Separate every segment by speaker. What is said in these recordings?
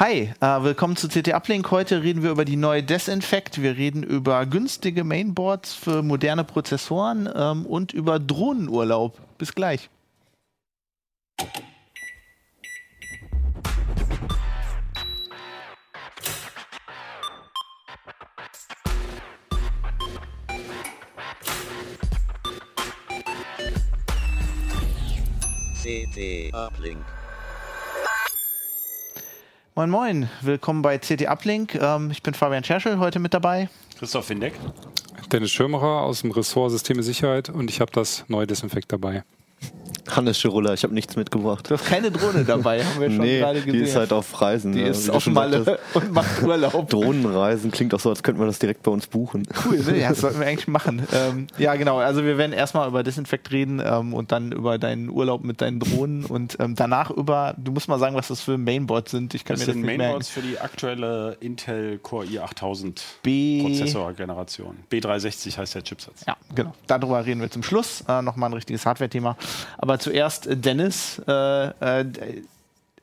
Speaker 1: Hi, äh, willkommen zu CT Uplink. Heute reden wir über die neue Desinfect. Wir reden über günstige Mainboards für moderne Prozessoren ähm, und über Drohnenurlaub. Bis gleich.
Speaker 2: CT Uplink.
Speaker 1: Moin Moin, willkommen bei CT Uplink. Ähm, ich bin Fabian Scherschel, heute mit dabei.
Speaker 3: Christoph Windeck.
Speaker 4: Dennis Schirmerer aus dem Ressort Systeme Sicherheit und ich habe das neue Desinfekt dabei.
Speaker 5: Hannes Schirulla, ich habe nichts mitgebracht.
Speaker 1: Du hast keine Drohne dabei, haben wir schon
Speaker 5: nee,
Speaker 1: gerade gesehen.
Speaker 5: die ist halt auf Reisen.
Speaker 1: Die
Speaker 5: ne?
Speaker 1: ist auf Malle und macht Urlaub.
Speaker 5: Drohnenreisen klingt auch so, als könnten wir das direkt bei uns buchen.
Speaker 1: Cool, ne? ja, das sollten wir eigentlich machen. Ähm, ja, genau. Also wir werden erstmal über Desinfekt reden ähm, und dann über deinen Urlaub mit deinen Drohnen und ähm, danach über, du musst mal sagen, was das für Mainboards sind. Ich kann
Speaker 3: Das
Speaker 1: mir das
Speaker 3: sind
Speaker 1: nicht merken.
Speaker 3: Mainboards für die aktuelle Intel Core i8000
Speaker 1: B.
Speaker 3: Prozessorgeneration. B360 heißt der Chipsatz.
Speaker 1: Ja, genau. Darüber reden wir zum Schluss. Äh, Nochmal ein richtiges Hardware-Thema. Aber zuerst, äh, Dennis, äh, äh,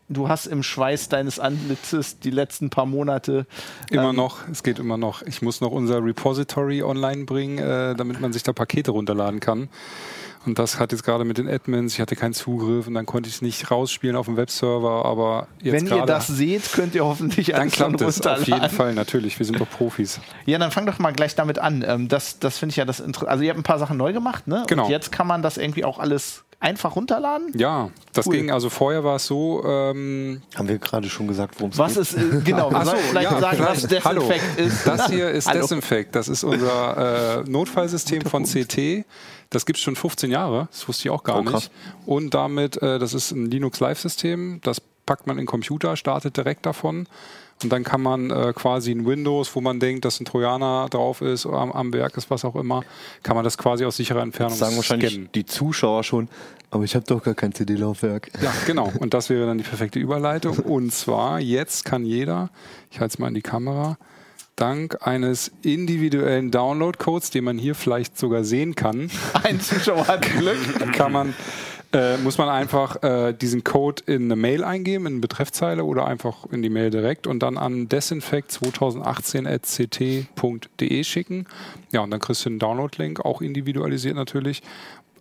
Speaker 1: du hast im Schweiß deines Antlitzes die letzten paar Monate
Speaker 4: Immer
Speaker 1: ähm,
Speaker 4: noch, es geht immer noch. Ich muss noch unser Repository online bringen, äh, damit man sich da Pakete runterladen kann. Und das hat jetzt gerade mit den Admins, ich hatte keinen Zugriff und dann konnte ich es nicht rausspielen auf dem Webserver, aber jetzt
Speaker 1: Wenn ihr
Speaker 4: gerade-
Speaker 1: das seht, könnt ihr hoffentlich
Speaker 4: dann
Speaker 1: alles schon
Speaker 4: klappt es auf jeden Fall natürlich. Wir sind doch Profis.
Speaker 1: Ja, dann fang doch mal gleich damit an. Ähm, das das finde ich ja das Interessante. Also ihr habt ein paar Sachen neu gemacht, ne?
Speaker 4: Genau.
Speaker 1: Und jetzt kann man das irgendwie auch alles einfach runterladen.
Speaker 4: Ja, das
Speaker 1: Cool.
Speaker 4: ging, also vorher war es so, ähm,
Speaker 5: Haben wir gerade schon gesagt, worum es
Speaker 1: Was
Speaker 5: geht?
Speaker 1: ist, äh, genau, wir
Speaker 4: Ach so,
Speaker 1: sollten vielleicht
Speaker 4: ja,
Speaker 1: sagen, was Desinfekt
Speaker 4: Hallo.
Speaker 1: ist.
Speaker 4: Das hier ist
Speaker 1: Hallo.
Speaker 4: Desinfect. Das ist unser äh, Notfallsystem von CT. Das gibt es schon 15 Jahre. Das wusste ich auch gar
Speaker 5: Oh, krass.
Speaker 4: nicht. Und damit, äh, das ist ein Linux Live-System. Das packt man in den Computer, startet direkt davon. Und dann kann man äh, quasi in Windows, wo man denkt, dass ein Trojaner drauf ist oder am, am Werk ist, was auch immer, kann man das quasi aus sicherer Entfernung
Speaker 5: Das sagen wahrscheinlich
Speaker 4: scannen.
Speaker 5: die Zuschauer schon, aber ich habe doch gar kein CD-Laufwerk.
Speaker 4: Ja, genau. Und das wäre dann die perfekte Überleitung. Und zwar, jetzt kann jeder, ich halte es mal in die Kamera, dank eines individuellen Download-Codes, den man hier vielleicht sogar sehen kann,
Speaker 1: Ein Zuschauer hat Glück.
Speaker 4: kann man, äh, muss man einfach äh, diesen Code in eine Mail eingeben, in eine Betreffzeile oder einfach in die Mail direkt und dann an desinfect2018.ct.de schicken. Ja, und dann kriegst du einen Download-Link, auch individualisiert natürlich.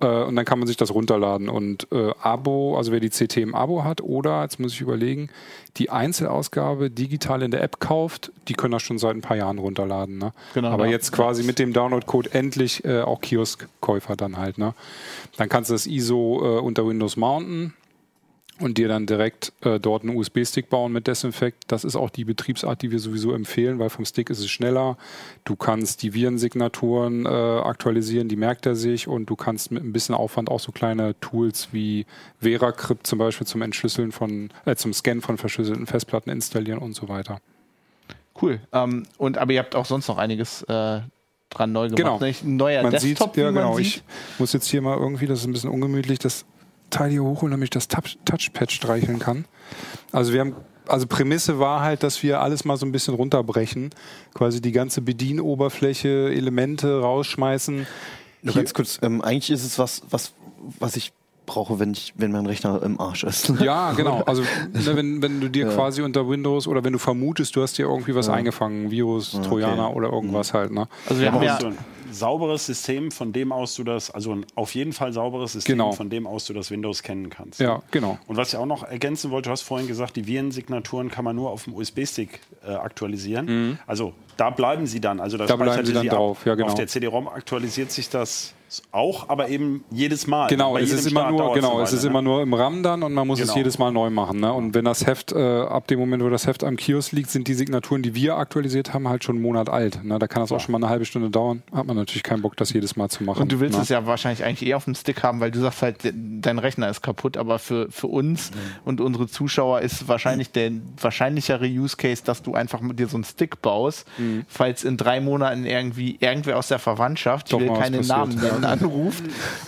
Speaker 4: Äh, Und dann kann man sich das runterladen. Und äh, Abo, also wer die CT im Abo hat, oder, jetzt muss ich überlegen, die Einzelausgabe digital in der App kauft, die können das schon seit ein paar Jahren runterladen. Ne?
Speaker 1: Genau,
Speaker 4: Aber
Speaker 1: ja.
Speaker 4: jetzt quasi mit dem Download-Code endlich äh, auch Kioskkäufer dann halt. Ne? Dann kannst du das ISO äh, unter Windows mounten und dir dann direkt äh, dort einen USB-Stick bauen mit Desinfect. Das ist auch die Betriebsart, die wir sowieso empfehlen, weil vom Stick ist es schneller. Du kannst die Virensignaturen äh, aktualisieren, die merkt er sich und du kannst mit ein bisschen Aufwand auch so kleine Tools wie VeraCrypt zum Beispiel zum Entschlüsseln von, äh, zum Scannen von verschlüsselten Festplatten installieren und so weiter.
Speaker 1: Cool. Ähm, und, aber ihr habt auch sonst noch einiges äh, dran neu gemacht.
Speaker 4: Genau.
Speaker 1: Neuer
Speaker 4: man
Speaker 1: Desktop,
Speaker 4: sieht, ja
Speaker 1: wie man
Speaker 4: genau,
Speaker 1: sieht.
Speaker 4: ich muss jetzt hier mal irgendwie, das ist ein bisschen ungemütlich, das Teil hier hochholen, damit ich das Touch- Touchpad streicheln kann. Also wir haben, also Prämisse war halt, dass wir alles mal so ein bisschen runterbrechen, quasi die ganze Bedienoberfläche, Elemente rausschmeißen.
Speaker 5: Nur ganz kurz, ähm, eigentlich ist es was, was, was ich brauche, wenn ich, wenn mein Rechner im Arsch ist.
Speaker 4: Ja, genau. Also ne, wenn, wenn du dir quasi unter Windows oder wenn du vermutest, du hast dir irgendwie was eingefangen, Virus, Trojaner oder irgendwas halt, ne?
Speaker 1: Also wir haben
Speaker 3: Aber
Speaker 1: ja,
Speaker 3: so ein sauberes System, von dem aus du das, also ein auf jeden Fall sauberes System,
Speaker 4: Genau.
Speaker 3: von dem aus du das Windows kennen kannst.
Speaker 4: Ja, genau.
Speaker 3: Und was ich auch noch ergänzen wollte, du hast vorhin gesagt, die Virensignaturen kann man nur auf dem USB-Stick äh, aktualisieren. Also da bleiben sie dann. Also das
Speaker 4: Mhm. Da bleiben sie dann
Speaker 3: ab.
Speaker 4: drauf, ja, genau.
Speaker 3: Auf der CD-ROM aktualisiert sich das auch, aber eben jedes Mal.
Speaker 4: Genau, es ist immer
Speaker 3: Start
Speaker 4: nur, genau, es ist
Speaker 3: Weile,
Speaker 4: immer
Speaker 3: ne?
Speaker 4: nur im RAM dann und man muss es
Speaker 3: Genau.
Speaker 4: jedes Mal neu machen. Ne? Und wenn das Heft, äh, ab dem Moment, wo das Heft am Kiosk liegt, sind die Signaturen, die wir aktualisiert haben, halt schon einen Monat alt. Ne? Da kann das auch schon mal eine halbe Stunde dauern. Hat man natürlich keinen Bock, das jedes Mal zu machen.
Speaker 1: und du willst
Speaker 4: ne?
Speaker 1: es ja wahrscheinlich eigentlich eh auf dem Stick haben, weil du sagst halt, dein Rechner ist kaputt, aber für, für uns
Speaker 4: Mhm.
Speaker 1: und unsere Zuschauer ist wahrscheinlich der wahrscheinlichere Use Case, dass du einfach mit dir so einen Stick baust,
Speaker 4: Mhm.
Speaker 1: falls in drei Monaten irgendwie irgendwer aus der Verwandtschaft, ich
Speaker 4: Doch
Speaker 1: will keine. Namen nennen, Anruft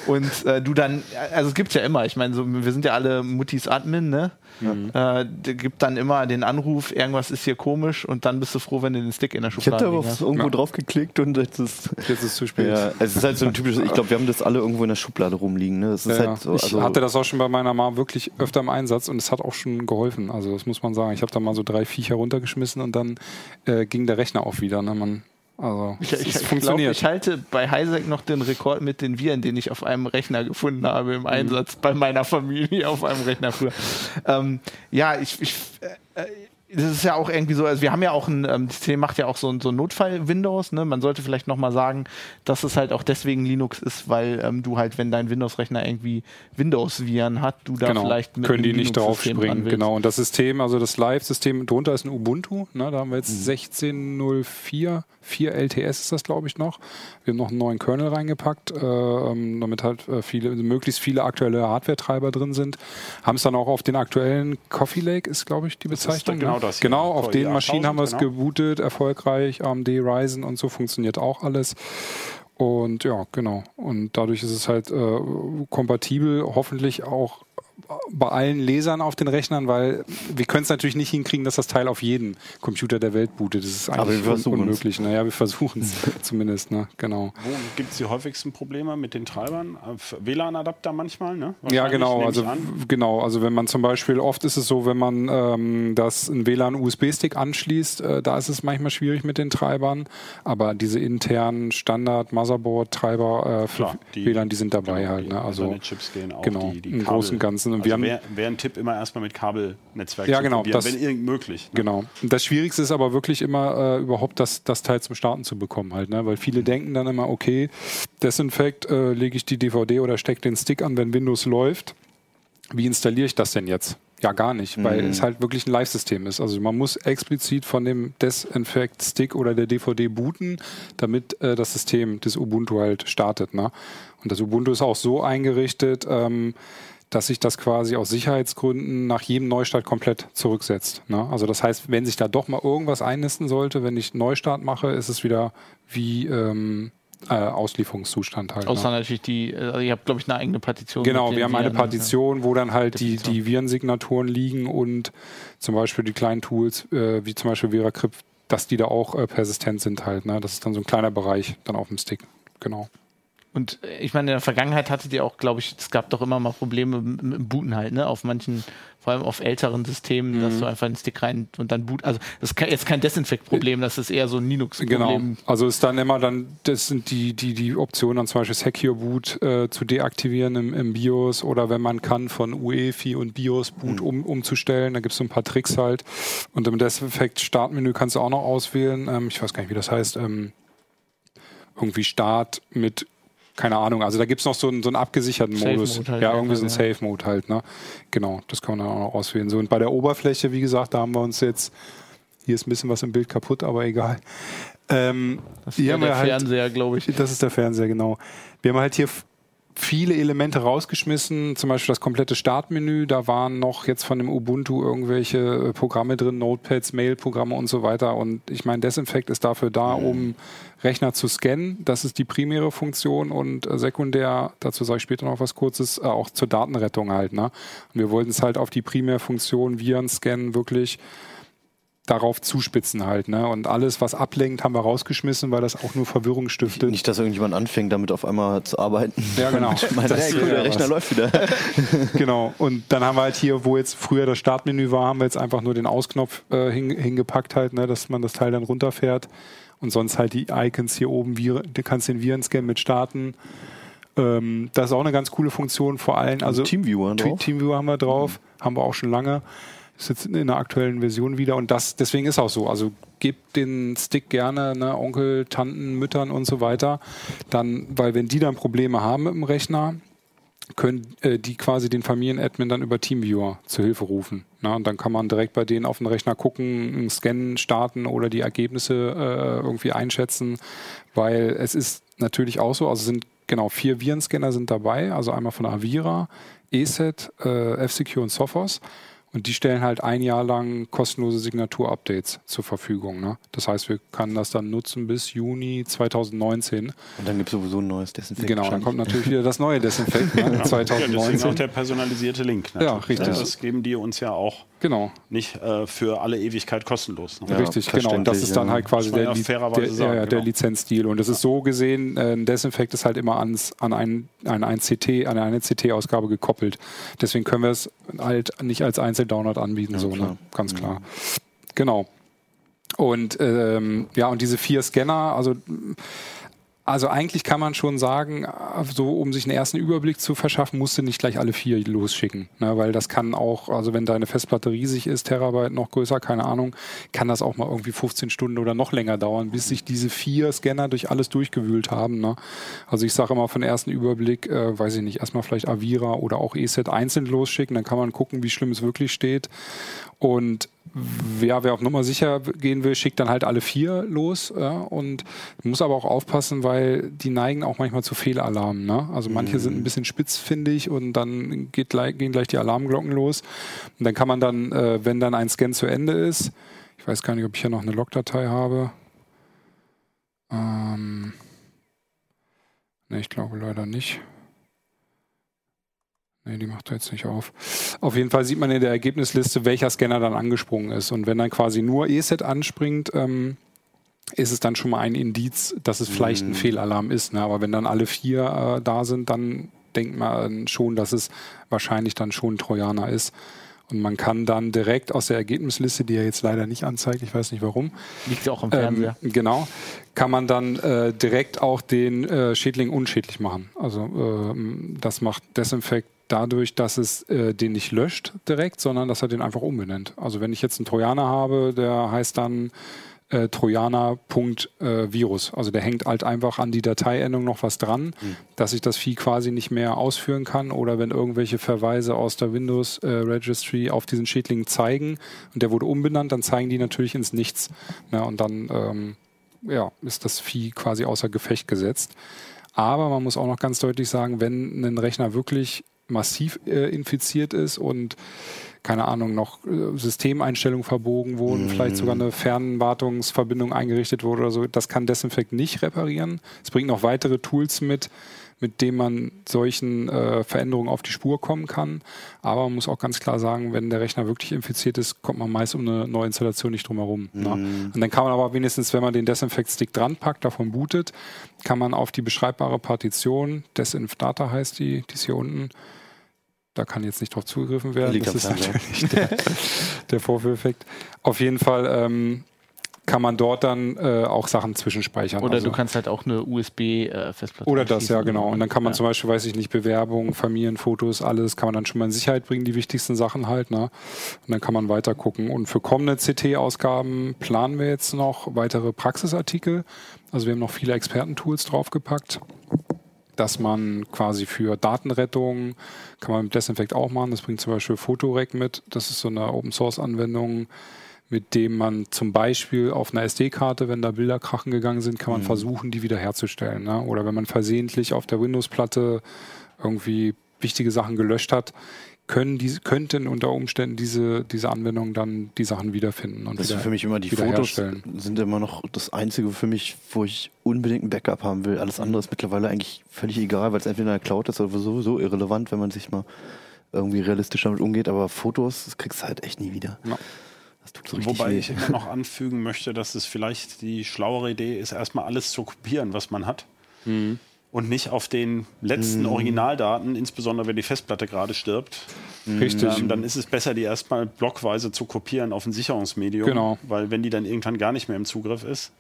Speaker 1: und äh, du dann, also es gibt ja immer, ich meine, so, wir sind ja alle Muttis Admin, ne? Mhm. Äh, gibt dann immer den Anruf, irgendwas ist hier komisch und dann bist du froh, wenn du den Stick in der Schublade
Speaker 5: hast. Ich habe da irgendwo ja. drauf geklickt und jetzt ist,
Speaker 4: jetzt ist es zu spät.
Speaker 5: Ja, es ist halt so ein typisches, ich glaube, wir haben das alle irgendwo in der Schublade rumliegen. Ne? Das ist
Speaker 4: ja, halt so, also ich hatte das auch schon bei meiner Mama wirklich öfter im Einsatz und es hat auch schon geholfen. Also das muss man sagen. Ich habe da mal so drei Viecher runtergeschmissen und dann äh, ging der Rechner auch wieder. Ne? Man also,
Speaker 1: ich, ich, ich, glaub, ich halte bei Heisek noch den Rekord mit den Viren, den ich auf einem Rechner gefunden habe im Einsatz mhm. bei meiner Familie auf einem Rechner früher. Ähm, ja, ich, ich äh, äh das ist ja auch irgendwie so, also wir haben ja auch ein, ähm, das System macht ja auch so, so Notfall-Windows, ne? Man sollte vielleicht nochmal sagen, dass es halt auch deswegen Linux ist, weil ähm, du halt, wenn dein Windows-Rechner irgendwie Windows-Viren hat, du da
Speaker 4: genau.
Speaker 1: vielleicht
Speaker 4: mit Können die nicht drauf springen, genau. Und das System, also das Live-System drunter ist ein Ubuntu, ne? Da haben wir jetzt mhm. 16.04 4 LTS ist das, glaube ich, noch. Wir haben noch einen neuen Kernel reingepackt, äh, ähm, damit halt äh, viele, möglichst viele aktuelle Hardware-Treiber drin sind. Haben es dann auch auf den aktuellen Coffee Lake, ist, glaube ich, die Bezeichnung.
Speaker 3: genau das.
Speaker 4: Genau, auf den Maschinen haben wir es genau. gebootet, erfolgreich. AMD Ryzen und so funktioniert auch alles. Und ja, genau. Und dadurch ist es halt äh, kompatibel, hoffentlich auch bei allen Lesern auf den Rechnern, weil wir können es natürlich nicht hinkriegen, dass das Teil auf jeden Computer der Welt bootet. Das ist eigentlich un unmöglich. Naja, wir versuchen es zumindest, ne? genau.
Speaker 3: Wo gibt es die häufigsten Probleme mit den Treibern? WLAN-Adapter manchmal, ne?
Speaker 4: Ja, genau. Also, genau. Also wenn man zum Beispiel, oft ist es so, wenn man ähm, das ein WLAN-USB-Stick anschließt, äh, da ist es manchmal schwierig mit den Treibern. Aber diese internen Standard-Motherboard-Treiber äh, für Klar, die, WLAN, die sind dabei genau, halt. Ne? Also,
Speaker 3: Chips gehen auch,
Speaker 4: genau,
Speaker 3: die, die
Speaker 4: im Großen und Ganzen.
Speaker 3: Und also wäre wär ein Tipp immer erstmal mit Kabelnetzwerk
Speaker 4: ja, genau,
Speaker 3: das, wenn irgend möglich.
Speaker 4: Ne? Genau. Das Schwierigste ist aber wirklich immer äh, überhaupt das, das Teil zum Starten zu bekommen halt, ne? weil viele mhm. denken dann immer, okay, Desinfekt äh, lege ich die DVD oder stecke den Stick an, wenn Windows läuft. Wie installiere ich das denn jetzt? Ja, gar nicht, weil mhm. es halt wirklich ein Live-System ist. Also man muss explizit von dem Desinfect-Stick oder der DVD booten, damit äh, das System des Ubuntu halt startet. Ne? Und das Ubuntu ist auch so eingerichtet, ähm, dass sich das quasi aus Sicherheitsgründen nach jedem Neustart komplett zurücksetzt. Ne? Also das heißt, wenn sich da doch mal irgendwas einnisten sollte, wenn ich Neustart mache, ist es wieder wie ähm, äh, Auslieferungszustand halt.
Speaker 1: Außer ne? natürlich die, also ihr habt glaube ich eine eigene Partition.
Speaker 4: Genau, wir haben eine Partition, wo dann halt die, die Virensignaturen liegen und zum Beispiel die kleinen Tools, äh, wie zum Beispiel VeraCrypt, dass die da auch äh, persistent sind halt. Ne? Das ist dann so ein kleiner Bereich dann auf dem Stick. Genau.
Speaker 1: Und äh, ich meine, in der Vergangenheit hattet ihr auch, glaube ich, es gab doch immer mal Probleme mit dem Booten halt, ne? Auf manchen, vor allem auf älteren Systemen, mhm. dass du einfach einen Stick rein und dann boot. Also das ist jetzt kein Desinfekt-Problem, das ist eher so ein Linux-Problem.
Speaker 4: Genau. Also ist dann immer dann, das sind die, die, die Optionen, dann zum Beispiel Secure Boot äh, zu deaktivieren im, im BIOS oder wenn man kann, von UEFI und BIOS Boot mhm. um, umzustellen. Da gibt es so ein paar Tricks halt. Und im Desinfekt Startmenü kannst du auch noch auswählen. Ähm, ich weiß gar nicht, wie das heißt. Ähm, irgendwie Start mit keine Ahnung, also da gibt es noch so einen, so einen abgesicherten Safe Modus. Halt ja, irgendwie so ein Safe Mode halt, ne? Genau, das kann man dann auch noch auswählen. So, und bei der Oberfläche, wie gesagt, da haben wir uns jetzt, hier ist ein bisschen was im Bild kaputt, aber egal. Ähm,
Speaker 1: das ist der halt, Fernseher, glaube ich.
Speaker 4: Das ist der Fernseher, genau. Wir haben halt hier viele Elemente rausgeschmissen, zum Beispiel das komplette Startmenü. Da waren noch jetzt von dem Ubuntu irgendwelche äh, Programme drin, Notepads, Mail-Programme und so weiter. Und ich meine, Desinfect ist dafür da, mhm. um Rechner zu scannen. Das ist die primäre Funktion und äh, sekundär, dazu sage ich später noch was Kurzes, äh, auch zur Datenrettung halt. Ne? Und wir wollten es halt auf die Primärfunktion Viren scannen wirklich darauf zuspitzen halt. Ne? Und alles, was ablenkt, haben wir rausgeschmissen, weil das auch nur Verwirrung stiftet.
Speaker 5: Nicht, dass irgendjemand anfängt, damit auf einmal zu arbeiten.
Speaker 4: Ja, genau.
Speaker 5: meine, das, hey, cool, der Rechner was. läuft wieder.
Speaker 4: genau. Und dann haben wir halt hier, wo jetzt früher das Startmenü war, haben wir jetzt einfach nur den Ausknopf äh, hin, hingepackt halt, ne? dass man das Teil dann runterfährt. Und sonst halt die Icons hier oben, du kannst den Virenscan mit starten. Ähm, das ist auch eine ganz coole Funktion, vor allem. Also
Speaker 5: Teamviewer.
Speaker 4: Teamviewer haben wir drauf, mhm. haben wir auch schon lange ist jetzt in der aktuellen Version wieder und das deswegen ist auch so. Also gebt den Stick gerne ne, Onkel, Tanten, Müttern und so weiter, dann, weil wenn die dann Probleme haben mit dem Rechner, können äh, die quasi den Familienadmin dann über Teamviewer zu Hilfe rufen. Ne? Und dann kann man direkt bei denen auf den Rechner gucken, einen Scan starten oder die Ergebnisse äh, irgendwie einschätzen, weil es ist natürlich auch so, also sind genau vier Virenscanner sind dabei, also einmal von Avira, ESET, äh, F-Secure und Sophos. Und die stellen halt ein Jahr lang kostenlose Signatur-Updates zur Verfügung. Ne? Das heißt, wir können das dann nutzen bis Juni 2019.
Speaker 5: Und dann gibt es sowieso ein neues Desinfekt.
Speaker 4: Genau, dann kommt natürlich wieder das neue Desinfekt ne?
Speaker 3: Ja,
Speaker 4: 2019.
Speaker 3: deswegen auch der personalisierte Link.
Speaker 4: Ja, richtig.
Speaker 3: Das geben die uns ja auch
Speaker 4: Genau,
Speaker 3: nicht äh, für alle Ewigkeit kostenlos. Ne?
Speaker 5: Ja,
Speaker 4: richtig, genau. Und das ist dann halt quasi der,
Speaker 3: ja
Speaker 4: Li der,
Speaker 3: sagen,
Speaker 4: ja, ja, der
Speaker 3: genau.
Speaker 4: Lizenzdeal. Und es ist so gesehen, äh, ein Desinfekt ist halt immer ans, an, ein, an, ein CT, an eine CT-Ausgabe gekoppelt. Deswegen können wir es halt nicht als Einzeldownload anbieten, so,
Speaker 5: klar.
Speaker 4: ne? ganz klar. Genau. Und ähm, ja, und diese vier Scanner, also also eigentlich kann man schon sagen, so um sich einen ersten Überblick zu verschaffen, musst du nicht gleich alle vier losschicken. Ne? Weil das kann auch, also wenn deine Festplatte riesig ist, Terabyte noch größer, keine Ahnung, kann das auch mal irgendwie 15 Stunden oder noch länger dauern, bis sich diese vier Scanner durch alles durchgewühlt haben. Ne? Also ich sage immer von ersten Überblick, äh, weiß ich nicht, erstmal vielleicht Avira oder auch ESET einzeln losschicken, dann kann man gucken, wie schlimm es wirklich steht. Und wer, wer auf Nummer sicher gehen will, schickt dann halt alle vier los. Ja, und muss aber auch aufpassen, weil die neigen auch manchmal zu Fehlalarmen. Ne? Also manche sind ein bisschen spitzfindig und dann geht gehen gleich die Alarmglocken los. Und dann kann man dann, äh, wenn dann ein Scan zu Ende ist, ich weiß gar nicht, ob ich hier noch eine Logdatei habe. Ähm, ne, ich glaube leider nicht. Nee, die macht er jetzt nicht auf. Auf jeden Fall sieht man in der Ergebnisliste, welcher Scanner dann angesprungen ist. Und wenn dann quasi nur ESET anspringt, ähm, ist es dann schon mal ein Indiz, dass es vielleicht ein Fehlalarm ist. Ne? Aber wenn dann alle vier äh, da sind, dann denkt man schon, dass es wahrscheinlich dann schon ein Trojaner ist. Und man kann dann direkt aus der Ergebnisliste, die er jetzt leider nicht anzeigt, ich weiß nicht warum,
Speaker 1: Liegt ja auch am
Speaker 4: ähm,
Speaker 1: Fernseher.
Speaker 4: genau, kann man dann äh, direkt auch den äh, Schädling unschädlich machen. Also ähm, das macht Desinfekt dadurch, dass es äh, den nicht löscht direkt, sondern dass er den einfach umbenennt. Also wenn ich jetzt einen Trojaner habe, der heißt dann äh, Trojaner.virus. Also der hängt halt einfach an die Dateiendung noch was dran, dass ich das Vieh quasi nicht mehr ausführen kann oder wenn irgendwelche Verweise aus der Windows äh, Registry auf diesen Schädling zeigen und der wurde umbenannt, dann zeigen die natürlich ins Nichts. Ja, und dann ähm, ja, ist das Vieh quasi außer Gefecht gesetzt. Aber man muss auch noch ganz deutlich sagen, wenn ein Rechner wirklich massiv äh, infiziert ist und keine Ahnung, noch äh, Systemeinstellungen verbogen wurden, vielleicht sogar eine Fernwartungsverbindung eingerichtet wurde oder so, das kann Desinfekt nicht reparieren. Es bringt noch weitere Tools mit, mit denen man solchen äh, Veränderungen auf die Spur kommen kann. Aber man muss auch ganz klar sagen, wenn der Rechner wirklich infiziert ist, kommt man meist um eine Neuinstallation nicht drum herum. Ne? Und dann kann man aber wenigstens, wenn man den Desinfekt-Stick dran packt, davon bootet, kann man auf die beschreibbare Partition, Desinf Data heißt die, die ist hier unten, da kann jetzt nicht drauf zugegriffen werden.
Speaker 5: Liegt
Speaker 4: das ist natürlich der, der Vorführeffekt. Auf jeden Fall ähm, kann man dort dann äh, auch Sachen zwischenspeichern.
Speaker 1: Oder
Speaker 4: Also-
Speaker 1: du kannst halt auch eine USB-Festplatte.
Speaker 4: oder das, ja, genau. Und dann kann man
Speaker 1: ja.
Speaker 4: zum Beispiel, weiß ich nicht, Bewerbung, Familienfotos, alles kann man dann schon mal in Sicherheit bringen, die wichtigsten Sachen halt. Ne? Und dann kann man weiter gucken. Und für kommende CT-Ausgaben planen wir jetzt noch weitere Praxisartikel. Also wir haben noch viele Expertentools draufgepackt, dass man quasi für Datenrettung, kann man mit Desinfekt auch machen. Das bringt zum Beispiel Photorec mit. Das ist so eine Open-Source-Anwendung mit dem man zum Beispiel auf einer SD-Karte, wenn da Bilder krachen gegangen sind, kann man versuchen, die wiederherzustellen. Ne? Oder wenn man versehentlich auf der Windows-Platte irgendwie wichtige Sachen gelöscht hat, können die, könnten unter Umständen diese, diese Anwendung dann die Sachen wiederfinden und
Speaker 5: Das
Speaker 4: wieder,
Speaker 5: sind für mich immer die Fotos sind immer noch das Einzige für mich, wo ich unbedingt ein Backup haben will. Alles andere ist mittlerweile eigentlich völlig egal, weil es entweder in der Cloud ist oder sowieso irrelevant, wenn man sich mal irgendwie realistisch damit umgeht. Aber Fotos, das kriegst du halt echt nie wieder.
Speaker 4: Ja.
Speaker 5: Das tut so
Speaker 3: Wobei
Speaker 5: weh.
Speaker 3: ich immer noch anfügen möchte, dass es vielleicht die schlauere Idee ist, erstmal alles zu kopieren, was man hat. Und nicht auf den letzten Originaldaten, insbesondere wenn die Festplatte gerade stirbt.
Speaker 4: Richtig.
Speaker 3: Ähm, dann ist es besser, die erstmal blockweise zu kopieren auf ein Sicherungsmedium.
Speaker 4: Genau.
Speaker 3: Weil wenn die dann irgendwann gar nicht mehr im Zugriff ist.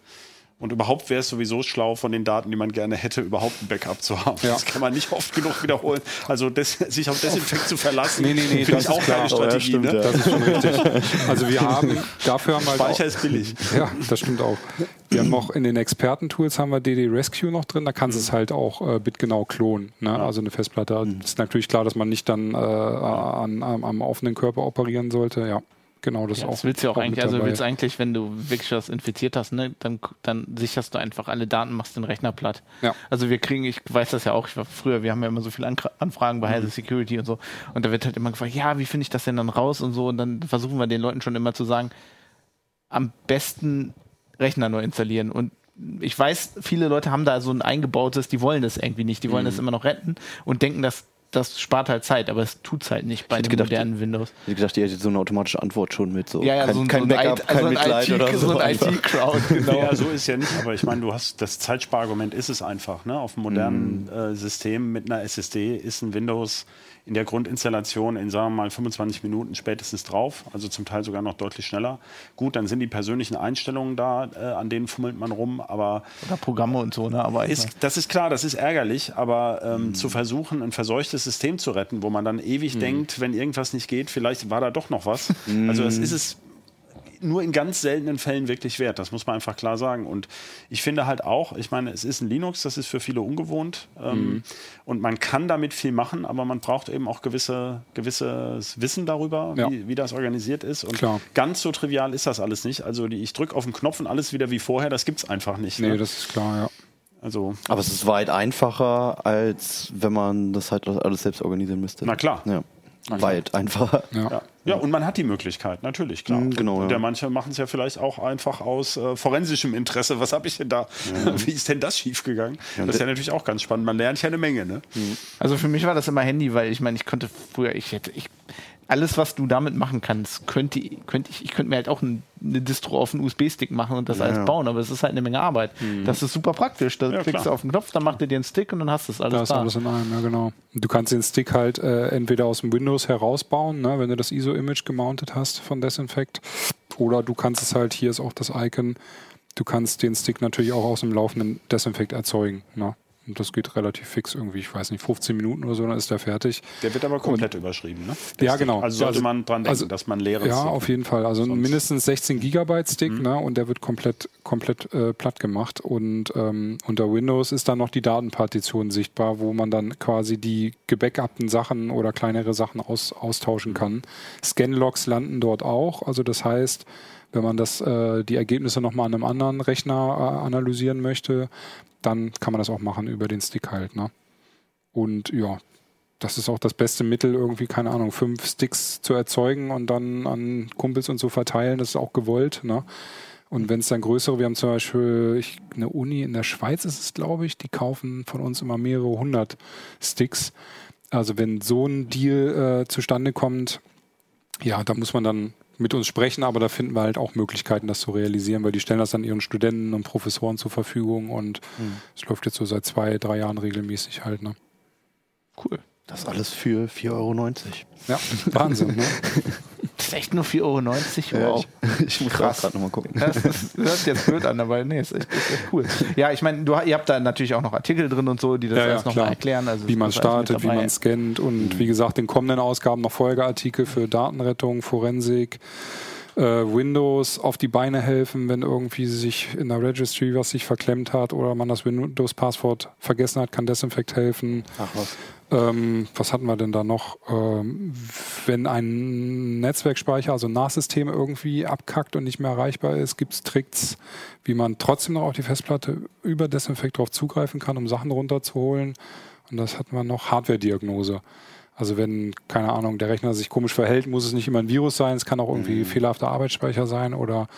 Speaker 3: Und überhaupt wäre es sowieso schlau, von den Daten, die man gerne hätte, überhaupt ein Backup zu haben.
Speaker 4: Ja.
Speaker 3: Das kann man nicht oft genug wiederholen. Also des, sich auf Desinfekt zu verlassen,
Speaker 4: Nee, nee, nee,
Speaker 3: finde
Speaker 4: das
Speaker 3: ich auch
Speaker 4: ist klar.
Speaker 3: keine
Speaker 5: Oh, ja,
Speaker 3: Strategie.
Speaker 5: stimmt,
Speaker 3: ne?
Speaker 5: ja.
Speaker 4: Das ist schon richtig. Also wir haben, dafür haben wir halt
Speaker 3: Speicher
Speaker 4: auch,
Speaker 3: ist billig.
Speaker 4: Ja, das stimmt auch. Wir haben auch in den Expertentools haben wir DD Rescue noch drin, da kannst du es halt auch äh, bitgenau klonen. Ne? Also eine Festplatte. Ist natürlich klar, dass man nicht dann äh, an, am, am offenen Körper operieren sollte, ja. Genau das
Speaker 1: Ja,
Speaker 4: auch.
Speaker 1: das willst du ja auch
Speaker 4: mit
Speaker 1: eigentlich, also willst eigentlich, wenn du wirklich was infiziert hast, ne, dann, dann sicherst du einfach alle Daten, machst den Rechner platt.
Speaker 4: Ja.
Speaker 1: Also wir kriegen, ich weiß das ja auch, ich war früher, wir haben ja immer so viele Anfragen bei Heise Security und so. Und da wird halt immer gefragt, ja, wie finde ich das denn dann raus und so. Und dann versuchen wir den Leuten schon immer zu sagen, am besten Rechner neu installieren. Und ich weiß, viele Leute haben da so ein eingebautes, die wollen das irgendwie nicht, die wollen das immer noch retten und denken, dass das spart halt Zeit, aber es tut's halt nicht bei
Speaker 5: gedacht,
Speaker 1: modernen Windows.
Speaker 5: Ich hätte gedacht, ihr hättet so eine automatische Antwort schon mit so.
Speaker 1: Ja, ja,
Speaker 5: kein,
Speaker 1: so ein,
Speaker 5: kein
Speaker 1: so ein,
Speaker 5: Backup,
Speaker 1: IT,
Speaker 5: kein
Speaker 1: so ein
Speaker 5: Mitleid
Speaker 1: IT,
Speaker 5: oder so.
Speaker 1: so ein. IT-Crowd, genau.
Speaker 3: Ja, so ist ja nicht, aber ich meine, du hast das Zeitsparargument ist es einfach. Ne? Auf einem modernen äh, System mit einer SSD ist ein Windows in der Grundinstallation in, sagen wir mal, 25 Minuten spätestens drauf, also zum Teil sogar noch deutlich schneller. Gut, dann sind die persönlichen Einstellungen da, äh, an denen fummelt man rum, aber
Speaker 1: Oder Programme und so, ne? Aber
Speaker 3: ist, das ist klar, das ist ärgerlich, aber ähm, zu versuchen, ein verseuchtes System zu retten, wo man dann ewig denkt, wenn irgendwas nicht geht, vielleicht war da doch noch was. Also das ist es nur in ganz seltenen Fällen wirklich wert. Das muss man einfach klar sagen. Und ich finde halt auch, ich meine, es ist ein Linux, das ist für viele ungewohnt. Ähm, Und man kann damit viel machen, aber man braucht eben auch gewisse, gewisses Wissen darüber,
Speaker 4: Ja.
Speaker 3: wie, wie das organisiert ist. Und
Speaker 4: Klar.
Speaker 3: ganz so trivial ist das alles nicht. Also die, ich drücke auf den Knopf und alles wieder wie vorher, das gibt es einfach nicht.
Speaker 4: Nee,
Speaker 3: ne?
Speaker 4: das ist klar, ja.
Speaker 3: Also
Speaker 5: Aber es ist weit einfacher, als wenn man das halt alles selbst organisieren müsste.
Speaker 3: Na klar.
Speaker 5: Ja. Weit einfacher.
Speaker 4: ja.
Speaker 3: Ja. ja, und man hat die Möglichkeit, natürlich, klar.
Speaker 5: Mhm, genau,
Speaker 3: und
Speaker 5: ja.
Speaker 3: ja. manche machen es ja vielleicht auch einfach aus äh, forensischem Interesse. Was habe ich denn da? Wie ist denn das schiefgegangen? das ist ja natürlich auch ganz spannend. Man lernt ja eine Menge, ne?
Speaker 1: Also für mich war das immer Handy, weil ich meine, ich konnte früher, ich hätte, ich, alles, was du damit machen kannst, könnte, könnte ich, ich könnte mir halt auch ein, eine Distro auf einen USB-Stick machen und das alles
Speaker 5: ja.
Speaker 1: bauen, aber es ist halt eine Menge Arbeit. Das ist super praktisch. Da
Speaker 3: Ja,
Speaker 1: klickst du
Speaker 3: klar.
Speaker 1: auf den Knopf, dann macht er dir einen Stick und dann hast du es
Speaker 4: Da
Speaker 1: alles
Speaker 4: ist
Speaker 1: da.
Speaker 4: alles in einem, ja genau. Du kannst den Stick halt äh, entweder aus dem Windows herausbauen, ne, wenn du das ISO-Image gemountet hast von Desinfect, oder du kannst es halt, hier ist auch das Icon, du kannst den Stick natürlich auch aus dem laufenden Desinfect erzeugen. Ne? Und das geht relativ fix irgendwie, ich weiß nicht, 15 Minuten oder so, dann ist der fertig.
Speaker 3: Der wird aber komplett überschrieben, ne?
Speaker 4: Ja,
Speaker 3: Stick.
Speaker 4: genau.
Speaker 3: Also sollte
Speaker 4: Also-
Speaker 3: man dran denken,
Speaker 4: also-
Speaker 3: dass man leeren
Speaker 4: Ja,
Speaker 3: Stick
Speaker 4: auf jeden Fall. Also mindestens 16 Gigabyte Stick, ne, und der wird komplett, komplett äh, platt gemacht. Und ähm, unter Windows ist dann noch die Datenpartition sichtbar, wo man dann quasi die gebackuppten Sachen oder kleinere Sachen aus, austauschen kann. Scanlogs landen dort auch. Also das heißt, wenn man das, äh, die Ergebnisse nochmal an einem anderen Rechner äh, analysieren möchte, dann kann man das auch machen über den Stick halt. Ne? Und ja, das ist auch das beste Mittel, irgendwie, keine Ahnung, fünf Sticks zu erzeugen und dann an Kumpels und so verteilen. Das ist auch gewollt. Ne? Und wenn es dann größere, wir haben zum Beispiel ich, eine Uni in der Schweiz, ist es, glaube ich, die kaufen von uns immer mehrere hundert Sticks. Also wenn so ein Deal äh, zustande kommt, ja, da muss man dann mit uns sprechen, aber da finden wir halt auch Möglichkeiten, das zu realisieren, weil die stellen das dann ihren Studenten und Professoren zur Verfügung und es läuft jetzt so seit zwei, drei Jahren regelmäßig halt. Ne?
Speaker 1: Cool.
Speaker 5: Das alles für 4,90 Euro.
Speaker 4: Ja, Wahnsinn. Ne?
Speaker 1: Ist echt nur 4,90 Euro.
Speaker 5: Ja,
Speaker 1: Wow.
Speaker 5: ich, ich muss gerade nochmal gucken.
Speaker 1: Das, das hört jetzt blöd an, aber nee, ist echt, ist echt cool. Ja, ich meine, du, ihr habt da natürlich auch noch Artikel drin und so, die das
Speaker 4: Ja, ja,
Speaker 1: alles nochmal
Speaker 4: klar.
Speaker 1: erklären. Also
Speaker 4: wie man
Speaker 1: ist
Speaker 4: startet, wie man scannt und wie gesagt, in kommenden Ausgaben noch Folgeartikel für Datenrettung, Forensik, äh, Windows auf die Beine helfen, wenn irgendwie sich in der Registry was sich verklemmt hat oder man das Windows-Passwort vergessen hat, kann Desinfect helfen.
Speaker 5: Ach was.
Speaker 4: Ähm, was hatten wir denn da noch? Ähm, wenn ein Netzwerkspeicher, also ein NAS-System irgendwie abkackt und nicht mehr erreichbar ist, gibt es Tricks, wie man trotzdem noch auf die Festplatte über Desinfect drauf zugreifen kann, um Sachen runterzuholen. Und das hatten wir noch Hardware-Diagnose. Also wenn, keine Ahnung, der Rechner sich komisch verhält, muss es nicht immer ein Virus sein, es kann auch irgendwie fehlerhafter Arbeitsspeicher sein oder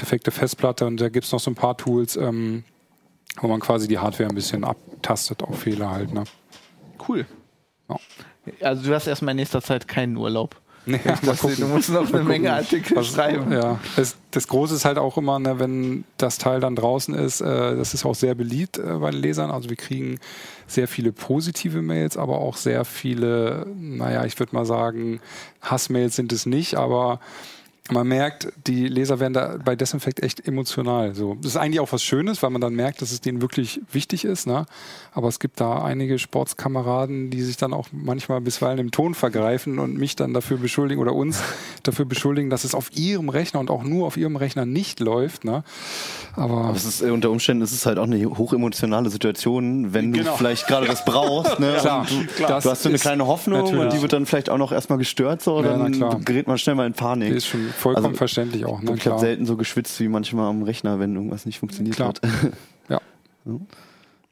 Speaker 4: defekte Festplatte. Und da gibt es noch so ein paar Tools, ähm, wo man quasi die Hardware ein bisschen abtastet auf Fehler halt. Ne?
Speaker 1: Cool.
Speaker 4: Ja.
Speaker 1: Also du hast erstmal in nächster Zeit keinen Urlaub. Ich dachte, du musst noch eine Menge Artikel
Speaker 4: Was-
Speaker 1: schreiben.
Speaker 4: Ja, das, das Große ist halt auch immer, ne, wenn das Teil dann draußen ist, äh, das ist auch sehr beliebt äh, bei den Lesern. Also wir kriegen sehr viele positive Mails, aber auch sehr viele, naja, ich würde mal sagen, Hassmails sind es nicht, aber man merkt, die Leser werden da bei Desinfect echt emotional. So, das ist eigentlich auch was Schönes, weil man dann merkt, dass es denen wirklich wichtig ist. Ne? Aber es gibt da einige Sportskameraden, die sich dann auch manchmal bisweilen im Ton vergreifen und mich dann dafür beschuldigen oder uns dafür beschuldigen, dass es auf ihrem Rechner und auch nur auf ihrem Rechner nicht läuft. Ne? Aber,
Speaker 5: Aber es ist, äh, unter Umständen ist es halt auch eine hochemotionale Situation, wenn
Speaker 3: Genau.
Speaker 5: du vielleicht gerade das brauchst. Ne?
Speaker 4: Klar,
Speaker 5: du,
Speaker 4: klar.
Speaker 5: du hast so eine kleine Hoffnung
Speaker 4: natürlich.
Speaker 5: und die wird dann vielleicht auch noch erstmal gestört, so,
Speaker 4: Ja,
Speaker 5: dann gerät man schnell mal in Panik.
Speaker 4: Vollkommen
Speaker 5: Also,
Speaker 4: verständlich auch. Ne?
Speaker 5: Ich habe selten so geschwitzt wie manchmal am Rechner, wenn irgendwas nicht funktioniert
Speaker 4: Klar.
Speaker 5: hat.
Speaker 4: Ja.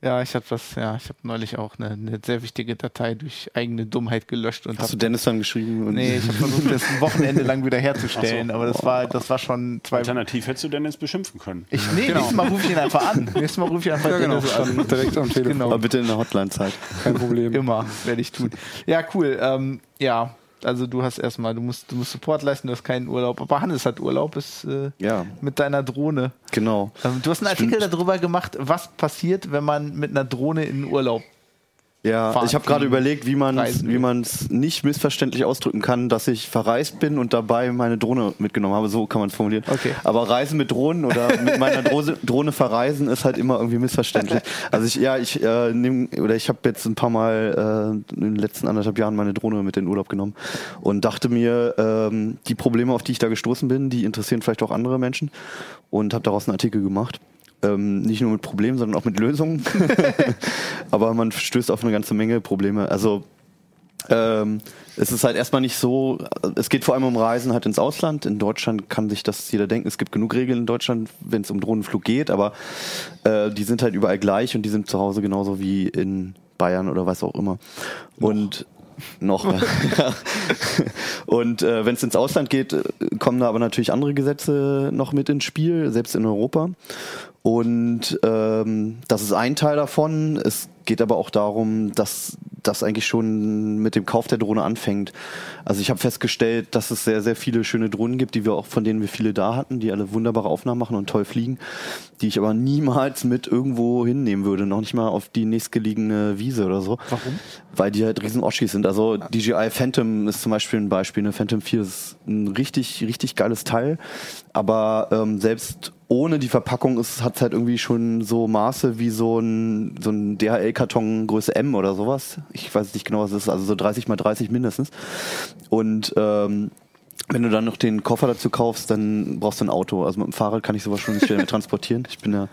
Speaker 1: Ja, ich habe das, ja, ich habe neulich auch eine, eine sehr wichtige Datei durch eigene Dummheit gelöscht und
Speaker 5: Hast du Dennis dann geschrieben? Und
Speaker 1: Nee, ich habe versucht, das ein Wochenende lang wieder herzustellen,
Speaker 3: so.
Speaker 1: aber das war, das war schon zwei
Speaker 3: Alternativ hättest du Dennis beschimpfen können.
Speaker 1: Ich, nee, nächstes Mal rufe ich ihn einfach an. Nächstes Mal rufe ich einfach
Speaker 4: Ja, genau.
Speaker 1: Dennis an.
Speaker 4: Stand direkt am Telefon.
Speaker 1: Genau.
Speaker 5: Aber bitte in der Hotline-Zeit.
Speaker 4: Kein Problem.
Speaker 1: Immer werde ich tun. Ja, cool. Ähm, ja, also du hast erstmal, du musst, du musst Support leisten, du hast keinen Urlaub. Aber Hannes hat Urlaub, ist äh,
Speaker 5: Ja,
Speaker 1: mit deiner Drohne.
Speaker 5: genau.
Speaker 1: Ähm, du hast einen Artikel darüber gemacht, was passiert, wenn man mit einer Drohne in Urlaub.
Speaker 5: Ja,
Speaker 1: Fahren,
Speaker 5: ich habe gerade überlegt, wie man
Speaker 1: reisen
Speaker 5: wie
Speaker 1: will.
Speaker 5: man es nicht missverständlich ausdrücken kann, dass ich verreist bin und dabei meine Drohne mitgenommen habe. So kann man es formulieren.
Speaker 1: Okay.
Speaker 5: Aber Reisen mit Drohnen oder mit meiner Drohne, Drohne verreisen ist halt immer irgendwie missverständlich. Also ich ja, ich äh, nehm, oder ich habe jetzt ein paar Mal äh, in den letzten anderthalb Jahren meine Drohne mit in den Urlaub genommen und dachte mir, ähm, die Probleme, auf die ich da gestoßen bin, die interessieren vielleicht auch andere Menschen und habe daraus einen Artikel gemacht. Ähm, nicht nur mit Problemen, sondern auch mit Lösungen. Aber man stößt auf eine ganze Menge Probleme. Also ähm, es ist halt erstmal nicht so, es geht vor allem um Reisen halt ins Ausland. In Deutschland kann sich das jeder denken. Es gibt genug Regeln in Deutschland, wenn es um Drohnenflug geht, aber äh, die sind halt überall gleich und die sind zu Hause genauso wie in Bayern oder was auch immer. Und noch. Und äh, wenn es ins Ausland geht, äh, kommen da aber natürlich andere Gesetze noch mit ins Spiel, selbst in Europa. Und ähm, das ist ein Teil davon. Es geht aber auch darum, dass das eigentlich schon mit dem Kauf der Drohne anfängt. Also ich habe festgestellt, dass es sehr, sehr viele schöne Drohnen gibt, die wir auch, von denen wir viele da hatten, die alle wunderbare Aufnahmen machen und toll fliegen, die ich aber niemals mit irgendwo hinnehmen würde, noch nicht mal auf die nächstgelegene Wiese oder so.
Speaker 1: Warum?
Speaker 5: Weil die halt riesen Oschis sind. Also DJI Phantom ist zum Beispiel ein Beispiel. Eine Phantom 4 ist ein richtig, richtig geiles Teil. Aber ähm, selbst ohne die Verpackung hat es halt irgendwie schon so Maße wie so ein, so ein DHL-Karton Größe M oder sowas. Ich weiß nicht genau, was es ist. Also so 30 mal 30 mindestens. Und ähm, wenn du dann noch den Koffer dazu kaufst, dann brauchst du ein Auto. Also mit dem Fahrrad kann ich sowas schon nicht mehr transportieren. Ich bin ja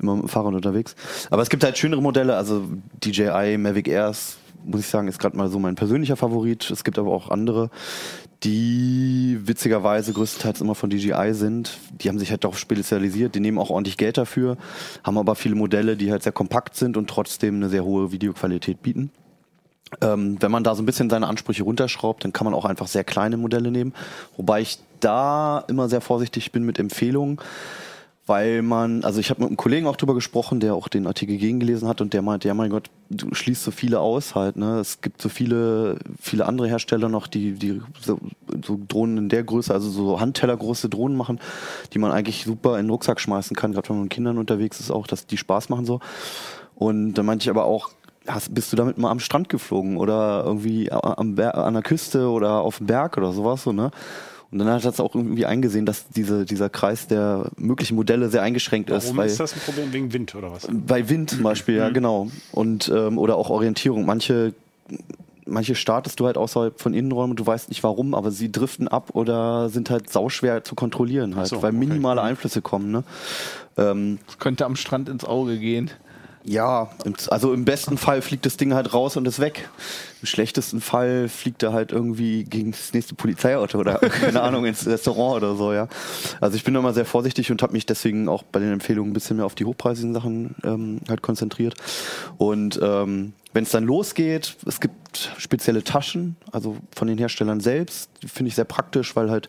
Speaker 5: immer mit dem Fahrrad unterwegs. Aber es gibt halt schönere Modelle, also DJI Mavic Airs, muss ich sagen, ist gerade mal so mein persönlicher Favorit. Es gibt aber auch andere, die witzigerweise größtenteils immer von DJI sind. Die haben sich halt darauf spezialisiert, die nehmen auch ordentlich Geld dafür, haben aber viele Modelle, die halt sehr kompakt sind und trotzdem eine sehr hohe Videoqualität bieten. Ähm, wenn man da so ein bisschen seine Ansprüche runterschraubt, dann kann man auch einfach sehr kleine Modelle nehmen. Wobei ich da immer sehr vorsichtig bin mit Empfehlungen, weil man, also ich habe mit einem Kollegen auch drüber gesprochen, der auch den Artikel gegengelesen hat und der meinte, ja mein Gott, du schließt so viele aus halt, ne? Es gibt so viele, viele andere Hersteller noch, die, die so, so Drohnen in der Größe, also so handtellergroße Drohnen machen, die man eigentlich super in den Rucksack schmeißen kann, gerade wenn man mit Kindern unterwegs ist auch, dass die Spaß machen so. Und dann meinte ich aber auch, hast, bist du damit mal am Strand geflogen oder irgendwie am an der Küste oder auf dem Berg oder sowas so, ne? Und dann hat er es auch irgendwie eingesehen, dass diese, dieser Kreis der möglichen Modelle sehr eingeschränkt ist.
Speaker 3: Warum ist das ein Problem? Wegen Wind oder was?
Speaker 5: bei Wind zum Beispiel, ja, genau. Und, ähm, oder auch Orientierung. Manche, manche startest du halt außerhalb von Innenräumen und du weißt nicht warum, aber sie driften ab oder sind halt sauschwer zu kontrollieren halt,
Speaker 3: so,
Speaker 5: weil
Speaker 3: okay.
Speaker 5: minimale Einflüsse kommen, ne? Ähm,
Speaker 1: Das könnte am Strand ins Auge gehen.
Speaker 5: Ja, also im besten Fall fliegt das Ding halt raus und ist weg. Im schlechtesten Fall fliegt er halt irgendwie gegen das nächste Polizeiauto oder keine Ahnung ins Restaurant oder so, ja. Also ich bin immer sehr vorsichtig und habe mich deswegen auch bei den Empfehlungen ein bisschen mehr auf die hochpreisigen Sachen ähm, halt konzentriert. Und ähm, wenn es dann losgeht, es gibt spezielle Taschen, also von den Herstellern selbst, die finde ich sehr praktisch, weil halt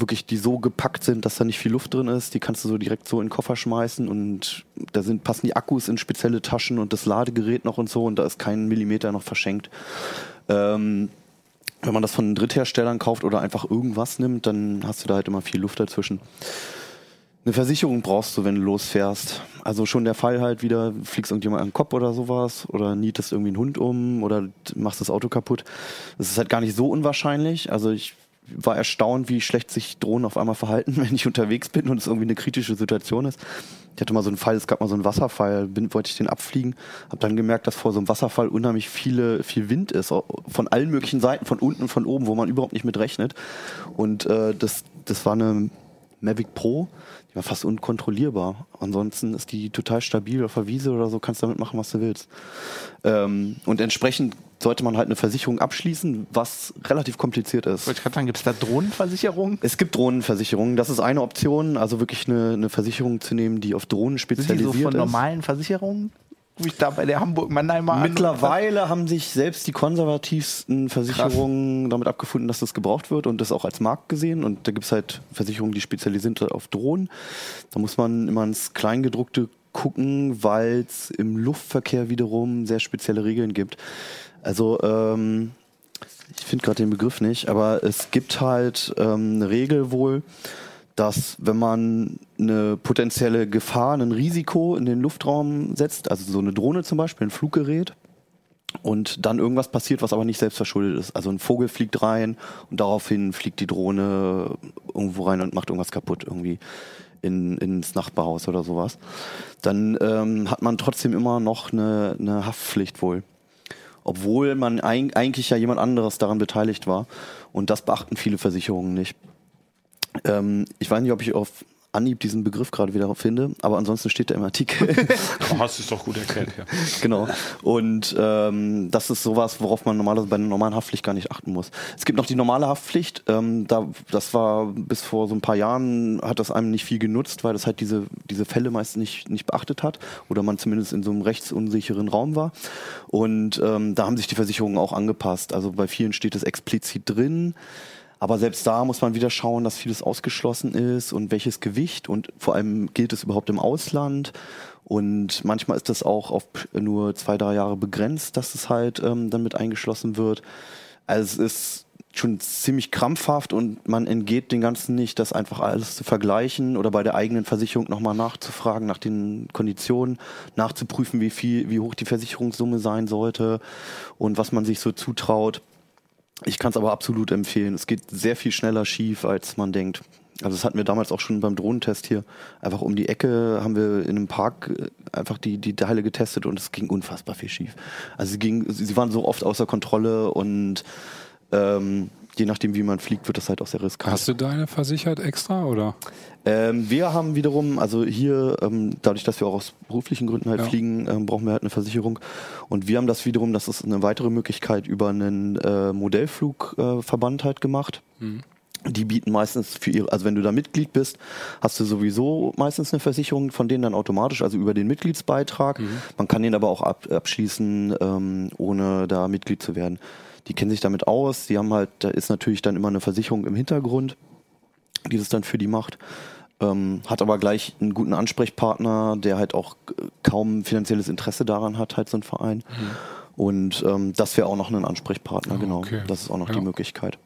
Speaker 5: wirklich die so gepackt sind, dass da nicht viel Luft drin ist. Die kannst du so direkt so in den Koffer schmeißen und da sind, passen die Akkus in spezielle Taschen und das Ladegerät noch und so und da ist kein Millimeter noch verschenkt. Ähm, wenn man das von Drittherstellern kauft oder einfach irgendwas nimmt, dann hast du da halt immer viel Luft dazwischen. Eine Versicherung brauchst du, wenn du losfährst. Also schon der Fall halt wieder, fliegst irgendjemand an den Kopf oder sowas oder nietest irgendwie einen Hund um oder machst das Auto kaputt. Das ist halt gar nicht so unwahrscheinlich. Also ich war erstaunt, wie schlecht sich Drohnen auf einmal verhalten, wenn ich unterwegs bin und es irgendwie eine kritische Situation ist. Ich hatte mal so einen Fall, es gab mal so einen Wasserfall, bin, wollte ich den abfliegen, habe dann gemerkt, dass vor so einem Wasserfall unheimlich viele, viel Wind ist, von allen möglichen Seiten, von unten von oben, wo man überhaupt nicht mit rechnet. Und äh, das, das war eine Mavic Pro, die war fast unkontrollierbar. Ansonsten ist die total stabil auf der Wiese oder so, kannst damit machen, was du willst. Ähm, und entsprechend sollte man halt eine Versicherung abschließen, was relativ kompliziert ist.
Speaker 1: Wollte ich gerade sagen, gibt es da Drohnenversicherungen?
Speaker 5: Es gibt Drohnenversicherungen, das ist eine Option, also wirklich eine, eine Versicherung zu nehmen, die auf Drohnen
Speaker 1: Sind die
Speaker 5: spezialisiert
Speaker 1: so von
Speaker 5: ist.
Speaker 1: normalen Versicherungen? Ruf ich da bei der Hamburg-Mannheimer an?
Speaker 5: Mittlerweile haben sich selbst die konservativsten Versicherungen damit abgefunden, dass das gebraucht wird und das auch als Markt gesehen. Und da gibt es halt Versicherungen, die spezialisiert sind auf Drohnen. Da muss man immer ins Kleingedruckte gucken, weil es im Luftverkehr wiederum sehr spezielle Regeln gibt. Also ähm, ich finde gerade den Begriff nicht, aber es gibt halt ähm, eine Regel wohl, dass wenn man eine potenzielle Gefahr, ein Risiko in den Luftraum setzt, also so eine Drohne zum Beispiel, ein Fluggerät, und dann irgendwas passiert, was aber nicht selbst verschuldet ist. Also ein Vogel fliegt rein und daraufhin fliegt die Drohne irgendwo rein und macht irgendwas kaputt, irgendwie in, ins Nachbarhaus oder sowas. Dann ähm, hat man trotzdem immer noch eine, eine Haftpflicht wohl. Obwohl man eig eigentlich ja jemand anderes daran beteiligt war. Und das beachten viele Versicherungen nicht. Ähm, ich weiß nicht, ob ich auf Anhieb diesen Begriff gerade wieder finde, aber ansonsten steht er im Artikel.
Speaker 3: Du hast es doch gut erklärt, ja.
Speaker 5: genau. Und ähm, das ist sowas, worauf man normalerweise bei einer normalen Haftpflicht gar nicht achten muss. Es gibt noch die normale Haftpflicht. Ähm, da, das war bis vor so ein paar Jahren hat das einem nicht viel genutzt, weil das halt diese diese Fälle meist nicht nicht beachtet hat oder man zumindest in so einem rechtsunsicheren Raum war. Und ähm, da haben sich die Versicherungen auch angepasst. Also bei vielen steht es explizit drin. Aber selbst da muss man wieder schauen, dass vieles ausgeschlossen ist und welches Gewicht und vor allem gilt es überhaupt im Ausland. Und manchmal ist das auch auf nur zwei, drei Jahre begrenzt, dass es halt ähm, dann mit eingeschlossen wird. Also es ist schon ziemlich krampfhaft und man entgeht den Ganzen nicht, das einfach alles zu vergleichen oder bei der eigenen Versicherung nochmal nachzufragen nach den Konditionen, nachzuprüfen, wie viel, wie hoch die Versicherungssumme sein sollte und was man sich so zutraut. Ich kann es aber absolut empfehlen. Es geht sehr viel schneller schief, als man denkt. Also das hatten wir damals auch schon beim Drohnentest hier. Einfach um die Ecke haben wir in einem Park äh, einfach die, die Teile getestet und es ging unfassbar viel schief. Also sie, ging, sie waren so oft außer Kontrolle und ähm, je nachdem, wie man fliegt, wird das halt auch sehr riskant.
Speaker 4: Hast du deine versichert extra oder?
Speaker 5: Ähm, wir haben wiederum, also hier, ähm, dadurch, dass wir auch aus beruflichen Gründen halt
Speaker 4: Ja.
Speaker 5: fliegen, ähm, brauchen wir halt eine Versicherung. Und wir haben das wiederum, das ist eine weitere Möglichkeit, über einen äh, Modellflugverband äh, halt gemacht. Die bieten meistens für ihre, also wenn du da Mitglied bist, hast du sowieso meistens eine Versicherung von denen dann automatisch, also über den Mitgliedsbeitrag. Man kann den aber auch ab, abschließen, ähm, ohne da Mitglied zu werden. Die kennen sich damit aus. Die haben halt, da ist natürlich dann immer eine Versicherung im Hintergrund, die das dann für die macht. Ähm, hat aber gleich einen guten Ansprechpartner, der halt auch äh, kaum finanzielles Interesse daran hat, halt so ein Verein. Und ähm, das wäre auch noch ein Ansprechpartner,
Speaker 4: Oh,
Speaker 5: genau.
Speaker 4: okay.
Speaker 5: Das ist auch noch
Speaker 4: Ja.
Speaker 5: die Möglichkeit.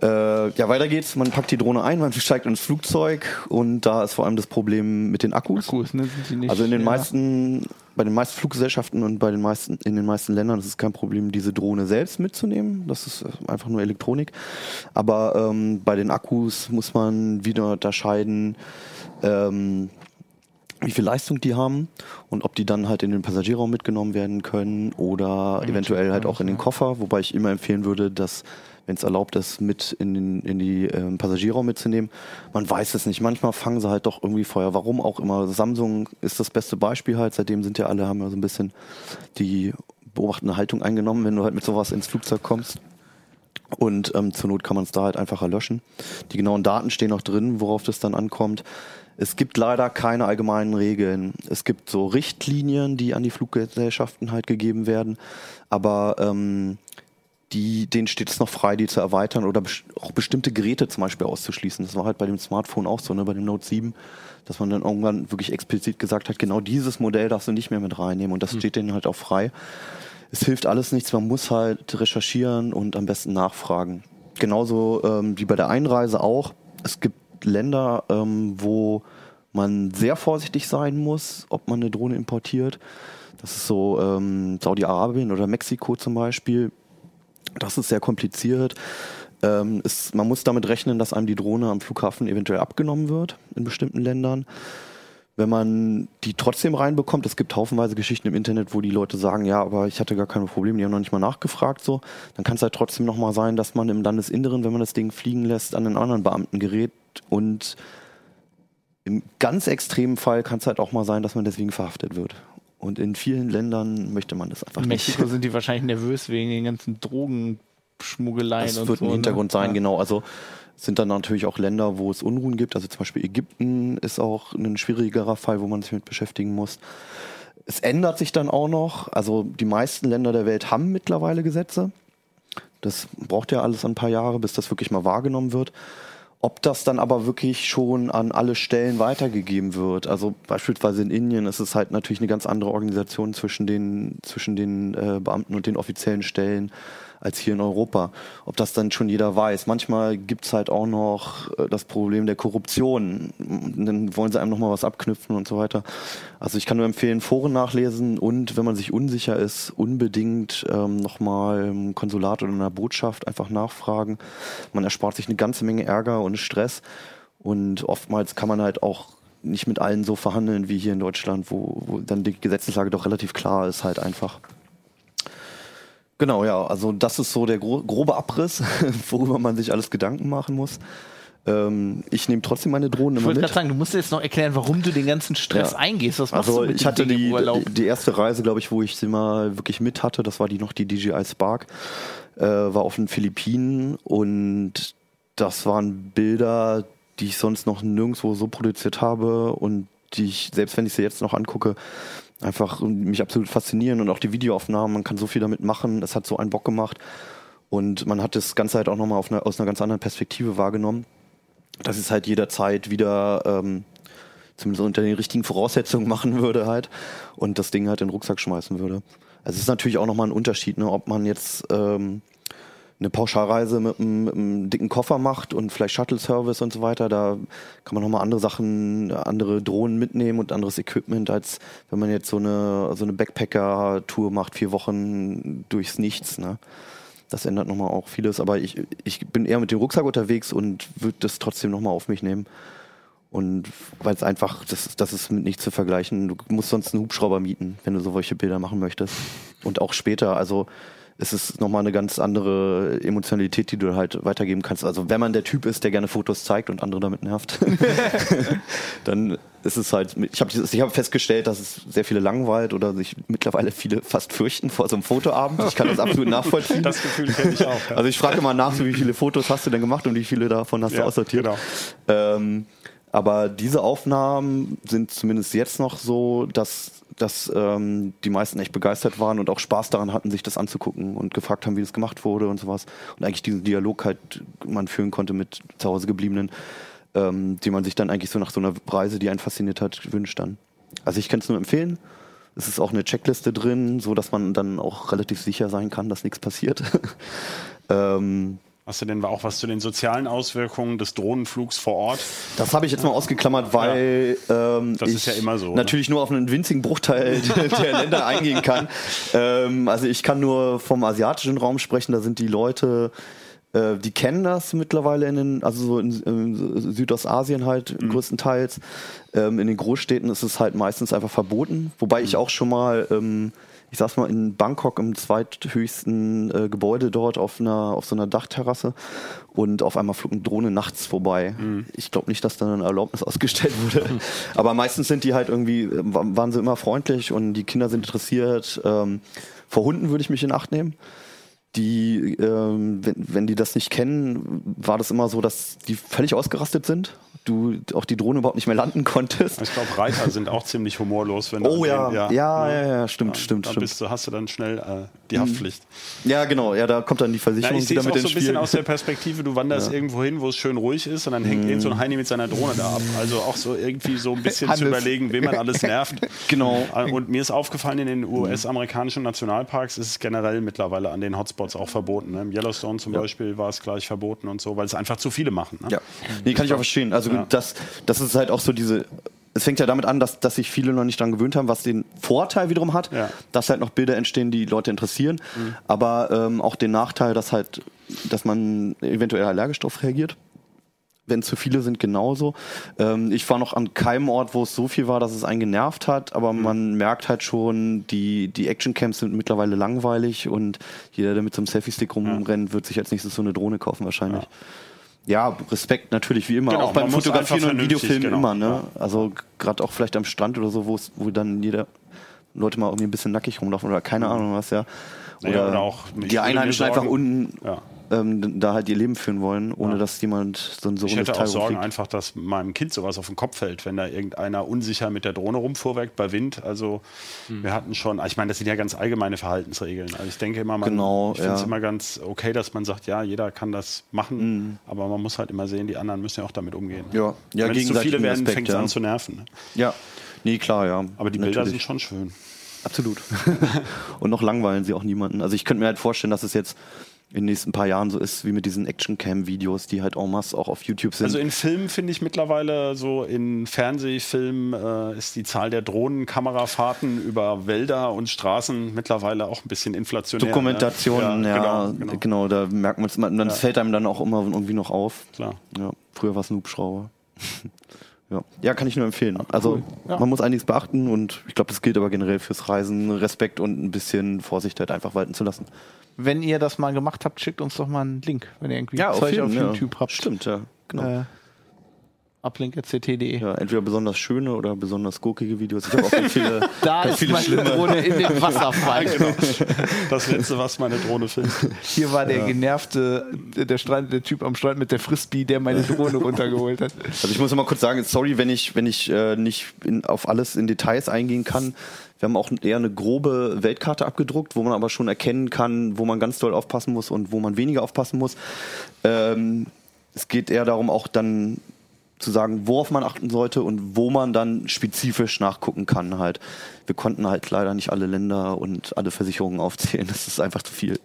Speaker 5: Äh, ja, weiter geht's. Man packt die Drohne ein, man steigt ins Flugzeug und da ist vor allem das Problem mit den Akkus.
Speaker 1: Akkus, ne?
Speaker 5: Also in den
Speaker 1: ja.
Speaker 5: meisten, bei den meisten Fluggesellschaften und bei den meisten, in den meisten Ländern ist es kein Problem, diese Drohne selbst mitzunehmen. Das ist äh, einfach nur Elektronik. Aber ähm, bei den Akkus muss man wieder unterscheiden, ähm, wie viel Leistung die haben und ob die dann halt in den Passagierraum mitgenommen werden können oder eventuell halt auch in den Koffer, wobei ich immer empfehlen würde, dass wenn es erlaubt ist, mit in, den, in die ähm, Passagierraum mitzunehmen. Man weiß es nicht. Manchmal fangen sie halt doch irgendwie Feuer. Warum auch immer. Samsung ist das beste Beispiel halt. Seitdem sind ja alle, haben ja so ein bisschen die beobachtende Haltung eingenommen, wenn du halt mit sowas ins Flugzeug kommst. Und ähm, zur Not kann man es da halt einfacher löschen. Die genauen Daten stehen noch drin, worauf das dann ankommt. Es gibt leider keine allgemeinen Regeln. Es gibt so Richtlinien, die an die Fluggesellschaften halt gegeben werden, aber ähm, die, denen steht es noch frei, die zu erweitern oder auch bestimmte Geräte zum Beispiel auszuschließen. Das war halt bei dem Smartphone auch so, ne, bei dem Note 7, dass man dann irgendwann wirklich explizit gesagt hat, genau dieses Modell darfst du nicht mehr mit reinnehmen und das steht denen halt auch frei. Es hilft alles nichts, man muss halt recherchieren und am besten nachfragen. Genauso ähm, wie bei der Einreise auch. Es gibt Länder, ähm, wo man sehr vorsichtig sein muss, ob man eine Drohne importiert. Das ist so ähm, Saudi-Arabien oder Mexiko zum Beispiel. Das ist sehr kompliziert. Ähm, es, man muss damit rechnen, dass einem die Drohne am Flughafen eventuell abgenommen wird in bestimmten Ländern. Wenn man die trotzdem reinbekommt, es gibt haufenweise Geschichten im Internet, wo die Leute sagen, ja, aber ich hatte gar keine Probleme, die haben noch nicht mal nachgefragt, so, dann kann es halt trotzdem nochmal sein, dass man im Landesinneren, wenn man das Ding fliegen lässt, an einen anderen Beamten gerät und im ganz extremen Fall kann es halt auch mal sein, dass man deswegen verhaftet wird. Und in vielen Ländern möchte man das einfach
Speaker 1: In
Speaker 5: nicht.
Speaker 1: Mexiko sind die wahrscheinlich nervös wegen den ganzen Drogenschmuggeleien
Speaker 5: Das wird
Speaker 1: so.
Speaker 5: ein Hintergrund
Speaker 1: ne?
Speaker 5: sein, genau. Also es sind dann natürlich auch Länder, wo es Unruhen gibt. Also zum Beispiel Ägypten ist auch ein schwierigerer Fall, wo man sich mit beschäftigen muss. Es ändert sich dann auch noch. Also die meisten Länder der Welt haben mittlerweile Gesetze. Das braucht ja alles ein paar Jahre, bis das wirklich mal wahrgenommen wird. Ob das dann aber wirklich schon an alle Stellen weitergegeben wird. Also beispielsweise in Indien ist es halt natürlich eine ganz andere Organisation zwischen den, zwischen den äh, Beamten und den offiziellen Stellen als hier in Europa. Ob das dann schon jeder weiß. Manchmal gibt's halt auch noch äh, das Problem der Korruption. Dann wollen sie einem nochmal was abknüpfen und so weiter. Also ich kann nur empfehlen, Foren nachlesen und wenn man sich unsicher ist, unbedingt ähm, nochmal im Konsulat oder in der Botschaft einfach nachfragen. Man erspart sich eine ganze Menge Ärger und Stress. Und oftmals kann man halt auch nicht mit allen so verhandeln wie hier in Deutschland, wo, wo dann die Gesetzeslage doch relativ klar ist, halt einfach. Genau, ja, also das ist so der gro grobe Abriss, worüber man sich alles Gedanken machen muss. Ähm, ich nehme trotzdem meine Drohnen
Speaker 1: Ich
Speaker 5: immer
Speaker 1: wollte
Speaker 5: mit.
Speaker 1: gerade sagen, du musst jetzt noch erklären, warum du den ganzen Stress
Speaker 5: Ja.
Speaker 1: eingehst. Was machst
Speaker 5: Also
Speaker 1: du mit
Speaker 5: ich hatte die, die erste Reise, glaube ich, wo ich sie mal wirklich mit hatte, das war die noch die DJI Spark, äh, war auf den Philippinen und das waren Bilder, die ich sonst noch nirgendwo so produziert habe und die ich, selbst wenn ich sie jetzt noch angucke, einfach mich absolut faszinieren und auch die Videoaufnahmen, man kann so viel damit machen, es hat so einen Bock gemacht und man hat das Ganze halt auch nochmal eine, aus einer ganz anderen Perspektive wahrgenommen. dass es halt jederzeit wieder ähm, zumindest unter den richtigen Voraussetzungen machen würde halt und das Ding halt in den Rucksack schmeißen würde. Also es ist natürlich auch nochmal ein Unterschied, ne, ob man jetzt ähm, eine Pauschalreise mit einem, mit einem dicken Koffer macht und vielleicht Shuttle-Service und so weiter, da kann man nochmal andere Sachen, andere Drohnen mitnehmen und anderes Equipment, als wenn man jetzt so eine, so eine Backpacker-Tour macht, vier Wochen durchs Nichts. Ne? Das ändert nochmal auch vieles, aber ich, ich bin eher mit dem Rucksack unterwegs und würde das trotzdem nochmal auf mich nehmen. Und weil es einfach, das, das ist mit nichts zu vergleichen. Du musst sonst einen Hubschrauber mieten, wenn du solche Bilder machen möchtest. Und auch später, also es ist nochmal eine ganz andere Emotionalität, die du halt weitergeben kannst. Also wenn man der Typ ist, der gerne Fotos zeigt und andere damit nervt, dann ist es halt, ich habe ich hab festgestellt, dass es sehr viele langweilt oder sich mittlerweile viele fast fürchten vor so einem Fotoabend. Ich kann das absolut nachvollziehen.
Speaker 3: Das Gefühl kenne ich auch. Ja.
Speaker 5: Also ich frage immer nach, so wie viele Fotos hast du denn gemacht und wie viele davon hast du
Speaker 3: Ja,
Speaker 5: aussortiert.
Speaker 3: genau.
Speaker 5: Ähm, aber diese Aufnahmen sind zumindest jetzt noch so, dass, dass ähm, die meisten echt begeistert waren und auch Spaß daran hatten, sich das anzugucken und gefragt haben, wie das gemacht wurde und sowas. Und eigentlich diesen Dialog halt man führen konnte mit zu Hause gebliebenen, ähm, die man sich dann eigentlich so nach so einer Reise, die einen fasziniert hat, wünscht dann. Also ich kann es nur empfehlen. Es ist auch eine Checkliste drin, so dass man dann auch relativ sicher sein kann, dass nichts passiert. ähm,
Speaker 3: Hast du denn auch was zu den sozialen Auswirkungen des Drohnenflugs vor Ort?
Speaker 5: Das habe ich jetzt mal ausgeklammert, weil ähm,
Speaker 3: Das
Speaker 5: ich
Speaker 3: ist ja immer so, ne?
Speaker 5: natürlich nur auf einen winzigen Bruchteil der, der Länder eingehen kann. Ähm, also ich kann nur vom asiatischen Raum sprechen. Da sind die Leute, äh, die kennen das mittlerweile in den, also so in, in Südostasien halt
Speaker 3: Mhm.
Speaker 5: größtenteils. Ähm, in den Großstädten ist es halt meistens einfach verboten. Wobei
Speaker 3: Mhm.
Speaker 5: ich auch schon mal ähm, ich saß mal in Bangkok im zweithöchsten äh, Gebäude dort auf einer auf so einer Dachterrasse und auf einmal flog eine Drohne nachts vorbei. Ich glaube nicht, dass da eine Erlaubnis ausgestellt wurde. Aber meistens sind die halt irgendwie, äh, wa- waren sie immer freundlich und die Kinder sind interessiert. Ähm, vor Hunden würde ich mich in Acht nehmen. Die, ähm, wenn, wenn die das nicht kennen, war das immer so, dass die völlig ausgerastet sind. Du auch die Drohne überhaupt nicht mehr landen konntest.
Speaker 3: Ich glaube, Reiter sind auch ziemlich humorlos, wenn du
Speaker 5: Oh ja,
Speaker 3: den-
Speaker 5: ja, ja, ja, ja, stimmt, stimmt,
Speaker 3: da
Speaker 5: stimmt.
Speaker 3: bist du, hast du dann schnell äh, die Haftpflicht.
Speaker 5: Ja, genau, ja, da kommt dann die
Speaker 3: Ja,
Speaker 5: Versicherung
Speaker 3: ich sehe
Speaker 5: wieder mit
Speaker 3: auch so ein bisschen aus der Perspektive, du wanderst irgendwo hin, wo es schön ruhig ist und dann hängt irgend so ein Heini mit seiner Drohne da ab. Also auch so irgendwie so ein bisschen zu überlegen, wen man alles nervt.
Speaker 5: Genau.
Speaker 3: Äh, Und mir ist aufgefallen, in den US-amerikanischen Nationalparks ist es generell mittlerweile an den Hotspots auch verboten. Ne? Im Yellowstone zum Beispiel war es gleich verboten und so, weil es einfach zu viele machen. Ne?
Speaker 5: Ja, nee, kann ich auch verstehen. Also
Speaker 3: Ja.
Speaker 5: das, das ist halt auch so diese. Es fängt ja damit an, dass, dass sich viele noch nicht dran gewöhnt haben, was den Vorteil wiederum hat,
Speaker 3: Ja.
Speaker 5: dass halt noch Bilder entstehen, die Leute interessieren, aber ähm, auch den Nachteil, dass halt, dass man eventuell allergisch drauf reagiert. Wenn zu viele sind, genauso. Ähm, ich war noch an keinem Ort, wo es so viel war, dass es einen genervt hat, aber man merkt halt schon, die, die Actioncamps sind mittlerweile langweilig und jeder, der mit so einem Selfie-Stick rumrennt, wird sich als nächstes so eine Drohne kaufen wahrscheinlich. Ja, Respekt natürlich wie immer.
Speaker 3: Genau,
Speaker 5: auch beim Fotografieren und Videofilmen
Speaker 3: genau,
Speaker 5: immer, ne? Also gerade auch vielleicht am Strand oder so, wo es, wo dann jeder Leute mal irgendwie ein bisschen nackig rumlaufen oder keine Ahnung was, ja. Oder,
Speaker 3: Naja, oder auch,
Speaker 5: die Einheimischen einfach unten
Speaker 3: Ja.
Speaker 5: Ähm, da halt ihr Leben führen wollen, ohne
Speaker 3: Ja.
Speaker 5: dass jemand so ein so
Speaker 3: Ich hätte auch Sorgen
Speaker 5: rumfliegt.
Speaker 3: einfach, dass meinem Kind sowas auf den Kopf fällt, wenn da irgendeiner unsicher mit der Drohne rumfuhrwerkt bei Wind. Also
Speaker 5: Hm.
Speaker 3: wir hatten schon, ich meine, das sind ja ganz allgemeine Verhaltensregeln. Also ich denke immer, man,
Speaker 5: Genau,
Speaker 3: ich finde es
Speaker 5: ja.
Speaker 3: immer ganz okay, dass man sagt, ja, jeder kann das machen,
Speaker 5: Hm.
Speaker 3: aber man muss halt immer sehen, die anderen müssen ja auch damit umgehen.
Speaker 5: Ja, ja
Speaker 3: wenn es zu viele werden, fängt es
Speaker 5: ja.
Speaker 3: an zu nerven. Ne?
Speaker 5: Ja, nee, klar, ja.
Speaker 3: Aber die Bilder sind
Speaker 5: Natürlich.
Speaker 3: schon schön.
Speaker 5: Absolut. und noch langweilen sie auch niemanden. Also ich könnte mir halt vorstellen, dass es jetzt in den nächsten paar Jahren so ist, wie mit diesen Action-Cam-Videos, die halt en masse auch auf YouTube sind.
Speaker 3: Also in Filmen finde ich mittlerweile so in Fernsehfilmen äh, ist die Zahl der Drohnenkamerafahrten über Wälder und Straßen mittlerweile auch ein bisschen inflationär.
Speaker 5: Dokumentationen,
Speaker 3: ne?
Speaker 5: ja,
Speaker 3: genau,
Speaker 5: genau,
Speaker 3: genau.
Speaker 5: da merkt man es, man, dann fällt einem dann auch immer irgendwie noch auf.
Speaker 3: Klar.
Speaker 5: Ja, früher war es ein Hubschrauber. ja. ja, kann ich nur empfehlen. Also
Speaker 1: Ja.
Speaker 5: man muss einiges beachten und ich glaube, das gilt aber generell fürs Reisen, Respekt und ein bisschen Vorsicht halt einfach walten zu lassen.
Speaker 1: Wenn ihr das mal gemacht habt, schickt uns doch mal einen Link, wenn ihr irgendwie Zeug auf
Speaker 5: ja.
Speaker 1: YouTube habt.
Speaker 5: Stimmt, ja. Genau.
Speaker 1: Äh, uplink.ct.de.
Speaker 5: Ja, entweder besonders schöne oder besonders gurkige Videos. Ich habe auch ganz viele,
Speaker 1: Da ist
Speaker 5: viele
Speaker 1: meine
Speaker 5: schlimme.
Speaker 1: Drohne in den Wasserfall.
Speaker 3: Das letzte, was meine Drohne filmt.
Speaker 1: Hier war der genervte, der, Strand, der Typ am Strand mit der Frisbee, der meine Drohne runtergeholt hat.
Speaker 5: Also ich muss mal kurz sagen, sorry, wenn ich, wenn ich äh, nicht in, auf alles in Details eingehen kann. Wir haben auch eher eine grobe Weltkarte abgedruckt, wo man aber schon erkennen kann, wo man ganz doll aufpassen muss und wo man weniger aufpassen muss. Ähm, es geht eher darum, auch dann zu sagen, worauf man achten sollte und wo man dann spezifisch nachgucken kann halt. Wir konnten halt leider nicht alle Länder und alle Versicherungen aufzählen. Das ist einfach zu viel.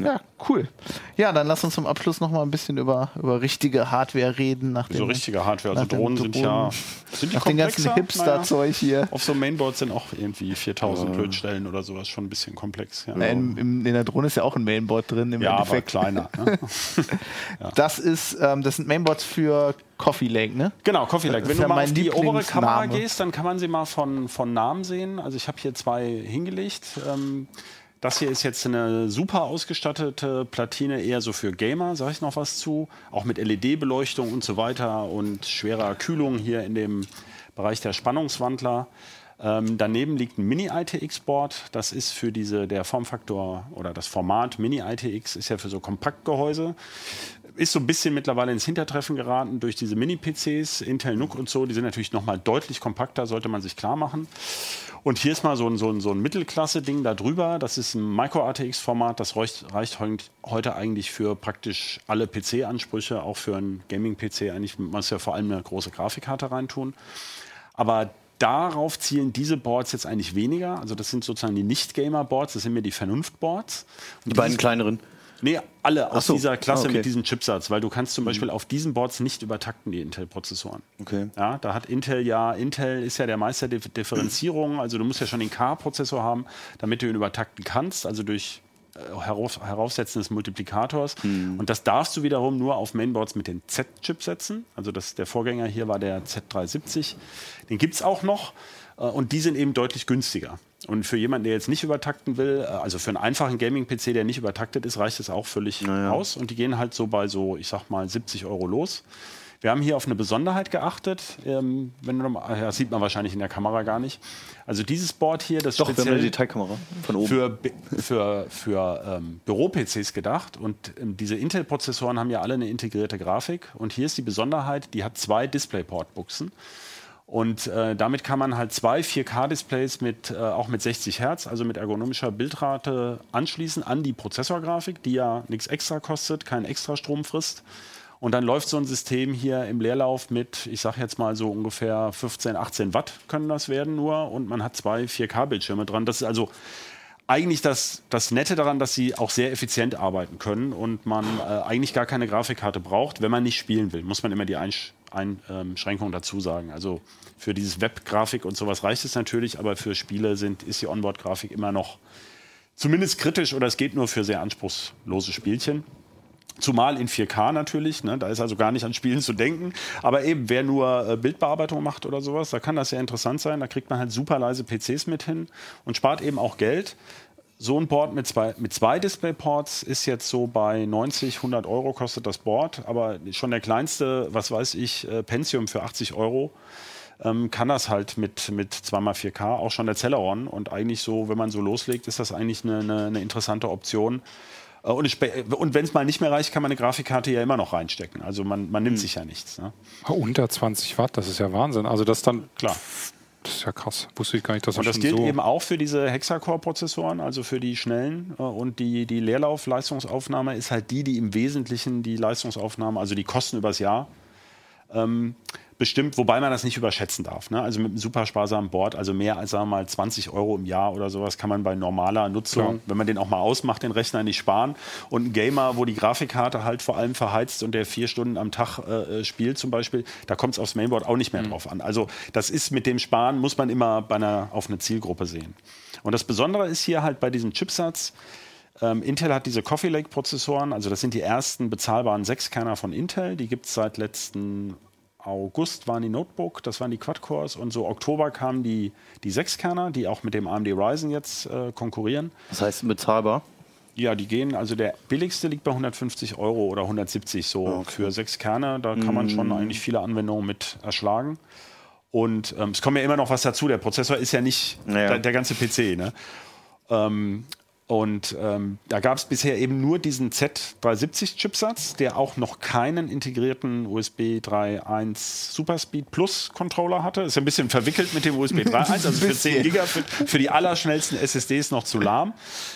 Speaker 1: Ja, cool. Ja, dann lass uns zum Abschluss noch mal ein bisschen über, über richtige Hardware reden. Nach
Speaker 3: So
Speaker 1: dem,
Speaker 3: richtige Hardware. Also
Speaker 1: dem
Speaker 3: Drohnen sind ja. Sind die
Speaker 1: nach dem ganzen? Hipster-Zeug hier.
Speaker 3: Auf so einem Mainboard sind auch irgendwie 4000 Lötstellen oder sowas schon ein bisschen komplex. Ja,
Speaker 1: Äh, In, in, in der Drohne ist ja auch ein Mainboard drin im
Speaker 3: ja aber
Speaker 1: Endeffekt.
Speaker 3: kleiner. Ne?
Speaker 1: Das ist, ähm, das sind Mainboards für Coffee Lake, ne?
Speaker 3: Genau, Coffee Lake. Wenn du
Speaker 1: ja
Speaker 3: mal auf die obere Kamera gehst, dann kann man sie mal von, von Namen sehen. Also ich habe hier zwei hingelegt. Ähm, das hier ist jetzt eine super ausgestattete Platine, eher so für Gamer, sage ich noch was zu. Auch mit LED-Beleuchtung und so weiter und schwerer Kühlung hier in dem Bereich der Spannungswandler. Ähm, daneben liegt ein Mini-ITX-Board. Das ist für diese, der Formfaktor oder das Format Mini-ITX ist ja für so Kompaktgehäuse ist so ein bisschen mittlerweile ins Hintertreffen geraten durch diese Mini-PCs, Intel NUC und so. Die sind natürlich noch mal deutlich kompakter, sollte man sich klar machen. Und hier ist mal so ein, so ein, so ein Mittelklasse-Ding da drüber. Das ist ein Micro-ATX-Format. Das reicht, reicht heut- heute eigentlich für praktisch alle PC-Ansprüche, auch für einen Gaming-PC. Eigentlich muss ja vor allem eine große Grafikkarte reintun. Aber darauf zielen diese Boards jetzt eigentlich weniger. Also das sind sozusagen die Nicht-Gamer-Boards, das sind mir die Vernunft-Boards.
Speaker 5: Die beiden kleineren.
Speaker 3: Nee, alle aus
Speaker 5: so.
Speaker 3: dieser Klasse
Speaker 5: Ah, okay.
Speaker 3: mit diesem Chipsatz, weil du kannst zum Beispiel auf diesen Boards nicht übertakten, die Intel-Prozessoren.
Speaker 5: Okay.
Speaker 3: Ja, da hat Intel ja, Intel ist ja der Meister der Differenzierung, also du musst ja schon den K-Prozessor haben, damit du ihn übertakten kannst, also durch äh, Herauf, Heraufsetzen des Multiplikators. Und das darfst du wiederum nur auf Mainboards mit den Z-Chip setzen. Also das, der Vorgänger hier war der Z370. Den gibt es auch noch. Äh, Und die sind eben deutlich günstiger. Und für jemanden, der jetzt nicht übertakten will, äh, also für einen einfachen Gaming-PC, der nicht übertaktet ist, reicht es auch völlig
Speaker 5: Naja.
Speaker 3: aus. Und die gehen halt so bei so, ich sag mal, 70 Euro los. Wir haben hier auf eine Besonderheit geachtet. Ähm, wenn du mal, das sieht man wahrscheinlich in der Kamera gar nicht. Also dieses Board hier, das
Speaker 5: Doch, wir haben
Speaker 3: speziell
Speaker 5: eine Detailkamera von oben.
Speaker 3: für, für, für ähm, Büro-PCs gedacht. Und ähm, diese Intel-Prozessoren haben ja alle eine integrierte Grafik. Und hier ist die Besonderheit, die hat zwei DisplayPort-Buchsen. Und äh, damit kann man halt zwei 4K-Displays mit, äh, auch mit 60 Hertz, also mit ergonomischer Bildrate anschließen an die Prozessorgrafik, die ja nichts extra kostet, keinen extra Strom frisst. Und dann läuft so ein System hier im Leerlauf mit, ich sage jetzt mal so ungefähr 15, 18 Watt können das werden nur. Und man hat zwei 4K-Bildschirme dran. Das ist also eigentlich das, das Nette daran, dass sie auch sehr effizient arbeiten können und man äh, eigentlich gar keine Grafikkarte braucht, wenn man nicht spielen will. Muss man immer die Einsch Einschränkung dazu sagen. Also für dieses Web-Grafik und sowas reicht es natürlich, aber für Spiele sind, ist die Onboard-Grafik immer noch zumindest kritisch oder es geht nur für sehr anspruchslose Spielchen. Zumal in 4K natürlich, ne? da ist also gar nicht an Spielen zu denken. Aber eben, wer nur äh, Bildbearbeitung macht oder sowas, da kann das sehr interessant sein. Da kriegt man halt super leise PCs mit hin und spart eben auch Geld. So ein Board mit zwei, mit zwei Displayports ist jetzt so bei 90, 100 Euro kostet das Board. Aber schon der kleinste, was weiß ich, äh, Pentium für 80 Euro ähm, kann das halt mit, mit 2x4K auch schon der Celeron. Und eigentlich so, wenn man so loslegt, ist das eigentlich eine, eine, eine interessante Option. Äh, Und, und wenn es mal nicht mehr reicht, kann man eine Grafikkarte ja immer noch reinstecken. Also man, man nimmt sich ja nichts. Ne?
Speaker 4: Unter 20 Watt, das ist ja Wahnsinn. Also das dann,
Speaker 3: Klar.
Speaker 4: Das ist ja krass. Wusste ich gar nicht, dass das
Speaker 3: Und das gilt
Speaker 4: so...
Speaker 3: eben auch für diese Hexacore-Prozessoren, also für die schnellen. äh, Und die, die Leerlauf-Leistungsaufnahme ist halt die, die im Wesentlichen die Leistungsaufnahme, also die Kosten übers Jahr, ähm, bestimmt, wobei man das nicht überschätzen darf. Ne? Also mit einem super sparsamen Board, also mehr als sagen wir mal 20 Euro im Jahr oder sowas, kann man bei normaler Nutzung,
Speaker 4: Klar.
Speaker 3: wenn man den auch mal ausmacht, den Rechner nicht sparen. Und ein Gamer, wo die Grafikkarte halt vor allem verheizt und der vier Stunden am Tag äh, spielt zum Beispiel, da kommt es aufs Mainboard auch nicht mehr drauf an. Also das ist mit dem Sparen, muss man immer bei einer, auf eine Zielgruppe sehen. Und das Besondere ist hier halt bei diesem Chipsatz, ähm, Intel hat diese Coffee Lake Prozessoren, also das sind die ersten bezahlbaren Sechskerner von Intel. Die gibt es seit letzten August, waren die Notebook, das waren die Quad-Cores und so Oktober kamen die, die Sechskerner, die auch mit dem AMD Ryzen jetzt äh, konkurrieren.
Speaker 5: Das heißt bezahlbar.
Speaker 3: Ja, die gehen, also der billigste liegt bei 150 Euro oder 170 so für sechs Kerne. Da kann man schon eigentlich viele Anwendungen mit erschlagen. Und ähm, es kommt ja immer noch was dazu. Der Prozessor ist ja nicht
Speaker 5: Naja.
Speaker 3: der, der ganze PC. Ne? Ähm, und ähm, da gab es bisher eben nur diesen Z370-Chipsatz, der auch noch keinen integrierten USB 3.1 Superspeed Plus Controller hatte. Ist ja ein bisschen verwickelt mit dem USB 3.1, also für 10 Giga, für, für die allerschnellsten SSDs noch zu lahm.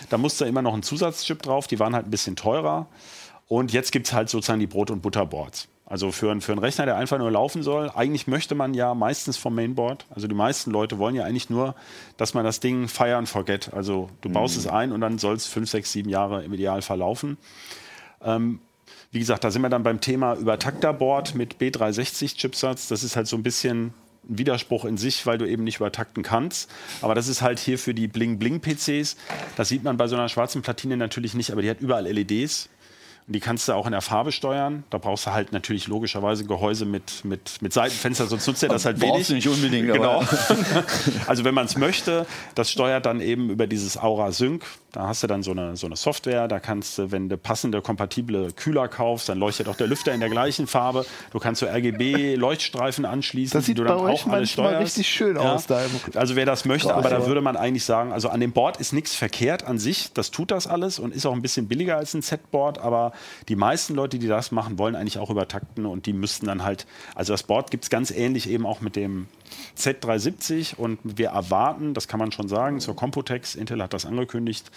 Speaker 3: Da musste immer noch ein Zusatzchip drauf, die waren halt ein bisschen teurer. Und jetzt gibt es halt sozusagen die Brot- und Butterboards. Also für, einen- für einen Rechner, der einfach nur laufen soll, eigentlich möchte man ja meistens vom Mainboard, also die meisten Leute wollen ja eigentlich nur, dass man das Ding fire and forget. Also du baust es ein und dann soll es fünf, sechs, sieben Jahre im Idealfall laufen. Ähm, wie gesagt, da sind wir dann beim Thema Übertakterboard mit B360-Chipsatz. Das ist halt so ein bisschen ein Widerspruch in sich, weil du eben nicht übertakten kannst. Aber das ist halt hier für die Bling-Bling-PCs. Das sieht man bei so einer schwarzen Platine natürlich nicht, aber die hat überall LEDs. Und die kannst du auch in der Farbe steuern. Da brauchst du halt natürlich logischerweise Gehäuse mit, mit, mit Seitenfenster, sonst nutzt er das halt
Speaker 5: Brauchst
Speaker 3: wenig.
Speaker 5: du nicht unbedingt,
Speaker 3: Genau. also wenn man es möchte, das steuert dann eben über dieses Aura Sync. Da hast du dann so eine, so eine Software. Da kannst du, wenn du passende, kompatible Kühler kaufst, dann leuchtet auch der Lüfter in der gleichen Farbe. Du kannst so RGB-Leuchtstreifen anschließen,
Speaker 1: Das sieht
Speaker 3: die du
Speaker 1: bei
Speaker 3: dann
Speaker 1: euch
Speaker 3: auch alles steuerst.
Speaker 1: richtig schön aus da
Speaker 3: Also wer das möchte, aber da würde man eigentlich sagen, also an dem Board ist nichts verkehrt an sich. Das tut das alles und ist auch ein bisschen billiger als ein Z-Board. Aber die meisten Leute, die das machen, wollen eigentlich auch übertakten und die müssten dann halt, also das Board gibt es ganz ähnlich eben auch mit dem Z370 und wir erwarten, das kann man schon sagen, zur Computex, Intel hat das angekündigt,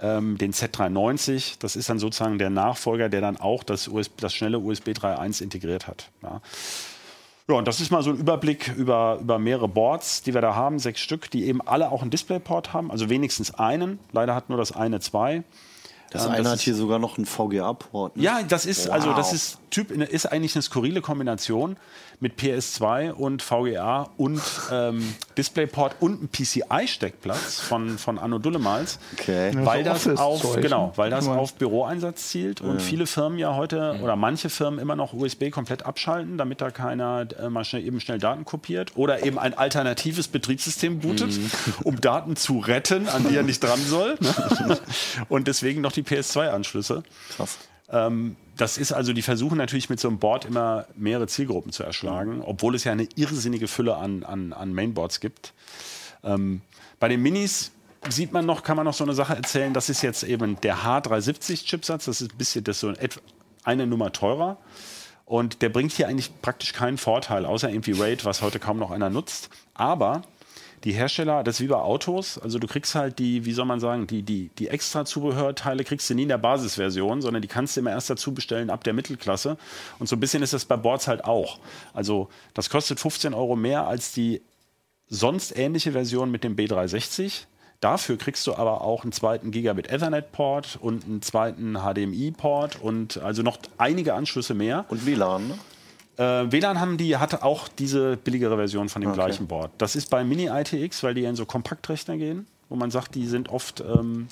Speaker 3: ähm, den Z390. Das ist dann sozusagen der Nachfolger, der dann auch das, USB, das schnelle USB 3.1 integriert hat. Ja. Ja, und das ist mal so ein Überblick über, über mehrere Boards, die wir da haben, sechs Stück, die eben alle auch einen DisplayPort haben, also wenigstens einen. Leider hat nur das eine zwei.
Speaker 5: Das
Speaker 3: Ähm,
Speaker 5: eine
Speaker 3: das
Speaker 5: hat
Speaker 3: ist-
Speaker 5: hier sogar noch einen VGA-Port. ne?
Speaker 3: Ja, das ist also das
Speaker 5: Wow.
Speaker 3: ist Typ ist eigentlich eine skurrile Kombination mit PS2 und VGA und ähm, DisplayPort und ein PCI-Steckplatz von von Anno Dullemals,
Speaker 5: Okay.
Speaker 3: weil das
Speaker 1: Office-Zeug,
Speaker 3: auf
Speaker 1: ne?
Speaker 3: genau, weil das
Speaker 1: Ja.
Speaker 3: auf Büroeinsatz zielt und viele Firmen ja heute oder manche Firmen immer noch USB komplett abschalten, damit da keiner äh, mal schnell eben schnell Daten kopiert oder eben ein alternatives Betriebssystem bootet, um Daten zu retten, an die er nicht dran soll. Ne? Und deswegen noch die PS2-Anschlüsse.
Speaker 5: Krass.
Speaker 3: Ähm, das ist also, die versuchen natürlich mit so einem Board immer mehrere Zielgruppen zu erschlagen, obwohl es ja eine irrsinnige Fülle an, an, an Mainboards gibt. Ähm, bei den Minis sieht man noch, kann man noch so eine Sache erzählen, das ist jetzt eben der H370-Chipsatz, das ist ein bisschen das so eine Nummer teurer. Und der bringt hier eigentlich praktisch keinen Vorteil, außer irgendwie RAID, was heute kaum noch einer nutzt. Aber die Hersteller, das ist wie bei Autos, also du kriegst halt die, wie soll man sagen, die, die, die extra Zubehörteile kriegst du nie in der Basisversion, sondern die kannst du immer erst dazu bestellen ab der Mittelklasse. Und so ein bisschen ist das bei Boards halt auch. Also das kostet 15 Euro mehr als die sonst ähnliche Version mit dem B360. Dafür kriegst du aber auch einen zweiten Gigabit Ethernet-Port und einen zweiten HDMI-Port und also noch einige Anschlüsse mehr.
Speaker 5: Und WLAN, ne?
Speaker 3: Äh, WLAN haben die, hatte auch diese billigere Version von dem
Speaker 5: Okay.
Speaker 3: gleichen Board. Das ist bei Mini ITX, weil die in so Kompaktrechner gehen, wo man sagt, die sind oft ähm,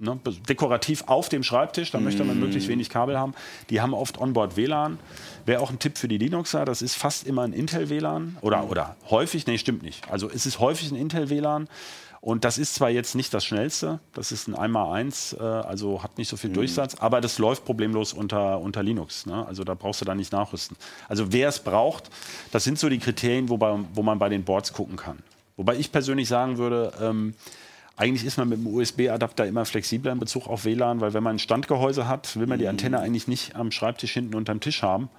Speaker 3: ne, dekorativ auf dem Schreibtisch, da möchte man möglichst wenig Kabel haben. Die haben oft Onboard WLAN. Wäre auch ein Tipp für die Linuxer, das ist fast immer ein Intel WLAN oder, oder häufig, nee, stimmt nicht. Also es ist häufig ein Intel WLAN. Und das ist zwar jetzt nicht das schnellste, das ist ein 1x1, äh, also hat nicht so viel Durchsatz, aber das läuft problemlos unter, unter Linux. Ne? Also da brauchst du dann nicht nachrüsten. Also wer es braucht, das sind so die Kriterien, wobei, wo man bei den Boards gucken kann. Wobei ich persönlich sagen würde, ähm, eigentlich ist man mit dem USB-Adapter immer flexibler in Bezug auf WLAN, weil wenn man ein Standgehäuse hat, will man die Antenne eigentlich nicht am Schreibtisch hinten unterm Tisch haben.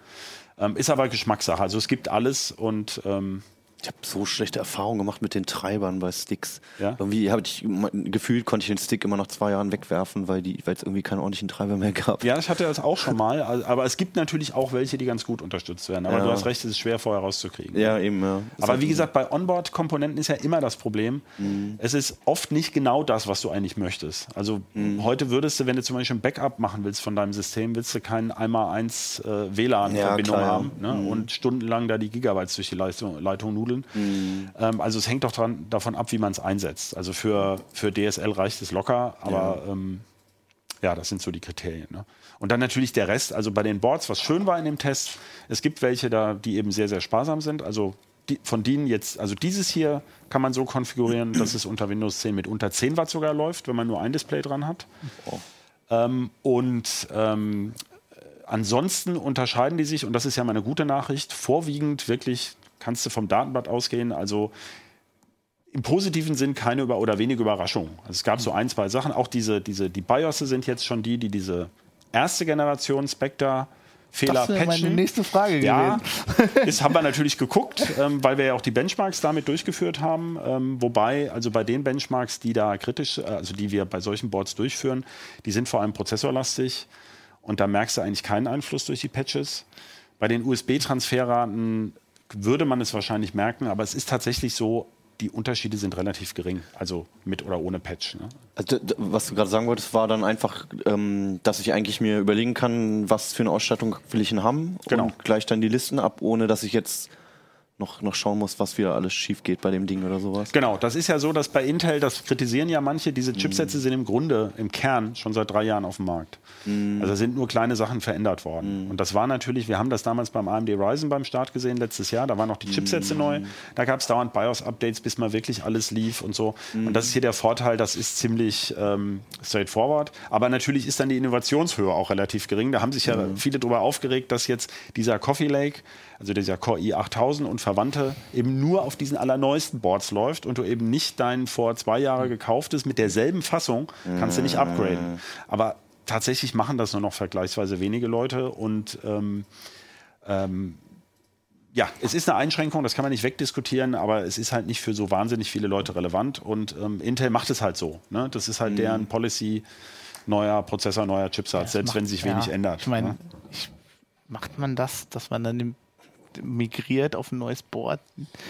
Speaker 3: Ähm, ist aber Geschmackssache. Also es gibt alles und ähm,
Speaker 5: Ich habe so schlechte Erfahrungen gemacht mit den Treibern bei Sticks.
Speaker 3: Ja?
Speaker 5: Irgendwie habe ich gefühlt, konnte ich den Stick immer nach zwei Jahren wegwerfen, weil es irgendwie keinen ordentlichen Treiber mehr gab.
Speaker 3: ja, ich hatte das auch schon mal. Aber es gibt natürlich auch welche, die ganz gut unterstützt werden. Aber
Speaker 5: Ja.
Speaker 3: du hast recht, es ist schwer vorher rauszukriegen.
Speaker 5: Ja, eben, ja.
Speaker 3: Aber wie gesagt, bei Onboard-Komponenten ist ja immer das Problem.
Speaker 5: Mhm.
Speaker 3: Es ist oft nicht genau das, was du eigentlich möchtest. Also
Speaker 5: Mhm.
Speaker 3: heute würdest du, wenn du zum Beispiel ein Backup machen willst von deinem System, willst du keinen einmal eins äh, WLAN-Verbindung haben ne? und stundenlang da die Gigabytes durch die Leitung, Leitung nudeln.
Speaker 5: Mhm.
Speaker 3: Ähm, also es hängt doch dran, davon ab, wie man es einsetzt. Also für, für DSL reicht es locker, aber ja. Ähm, ja, das sind so die Kriterien. Ne? Und dann natürlich der Rest, also bei den Boards, was schön war in dem Test, es gibt welche da, die eben sehr, sehr sparsam sind. Also die, von denen jetzt, also dieses hier kann man so konfigurieren, dass es unter Windows 10 mit unter 10 Watt sogar läuft, wenn man nur ein Display dran hat. Ähm, und ähm, ansonsten unterscheiden die sich, und das ist ja mal eine gute Nachricht, vorwiegend wirklich kannst du vom Datenblatt ausgehen, also im positiven Sinn keine über oder wenige Überraschungen. Also es gab so ein, zwei Sachen. Auch diese, diese, die BIOS sind jetzt schon die, die diese erste Generation Spectre Fehler
Speaker 1: Das wäre meine
Speaker 3: patchen.
Speaker 1: nächste Frage
Speaker 3: Ja, das haben wir natürlich geguckt, ähm, weil wir ja auch die Benchmarks damit durchgeführt haben. Ähm, wobei, also bei den Benchmarks, die da kritisch, äh, also die wir bei solchen Boards durchführen, die sind vor allem prozessorlastig und da merkst du eigentlich keinen Einfluss durch die Patches. Bei den USB-Transferraten würde man es wahrscheinlich merken, aber es ist tatsächlich so, die Unterschiede sind relativ gering, also mit oder ohne Patch. Ne?
Speaker 5: Also, was du gerade sagen wolltest, war dann einfach, ähm, dass ich eigentlich mir überlegen kann, was für eine Ausstattung will ich denn haben
Speaker 3: Genau.
Speaker 5: und gleich dann die Listen ab, ohne dass ich jetzt noch, noch schauen muss, was wieder alles schief geht bei dem Ding oder sowas.
Speaker 3: Genau, das ist ja so, dass bei Intel, das kritisieren ja manche, diese Chipsätze sind im Grunde, im Kern schon seit drei Jahren auf dem Markt. Also sind nur kleine Sachen verändert worden. Und das war natürlich, wir haben das damals beim AMD Ryzen beim Start gesehen, letztes Jahr, da waren noch die Chipsätze neu, da gab es dauernd BIOS-Updates, bis mal wirklich alles lief und so. Und das ist hier der Vorteil, das ist ziemlich ähm, straightforward. Aber natürlich ist dann die Innovationshöhe auch relativ gering. Da haben sich ja viele darüber aufgeregt, dass jetzt dieser Coffee Lake, also dieser Core i8000 und Verwandte eben nur auf diesen allerneuesten Boards läuft und du eben nicht dein vor zwei Jahre gekauftes mit derselben Fassung kannst du nicht upgraden. Aber tatsächlich machen das nur noch vergleichsweise wenige Leute und ähm, ähm, ja, es ist eine Einschränkung, das kann man nicht wegdiskutieren, aber es ist halt nicht für so wahnsinnig viele Leute relevant und ähm, Intel macht es halt so. Ne? Das ist halt deren Policy, neuer Prozessor, neuer Chipsatz, selbst
Speaker 1: macht-
Speaker 3: wenn sich wenig
Speaker 1: ja,
Speaker 3: ändert.
Speaker 1: Ich meine,
Speaker 3: ne?
Speaker 1: macht man das, dass man dann dem, migriert auf ein neues Board?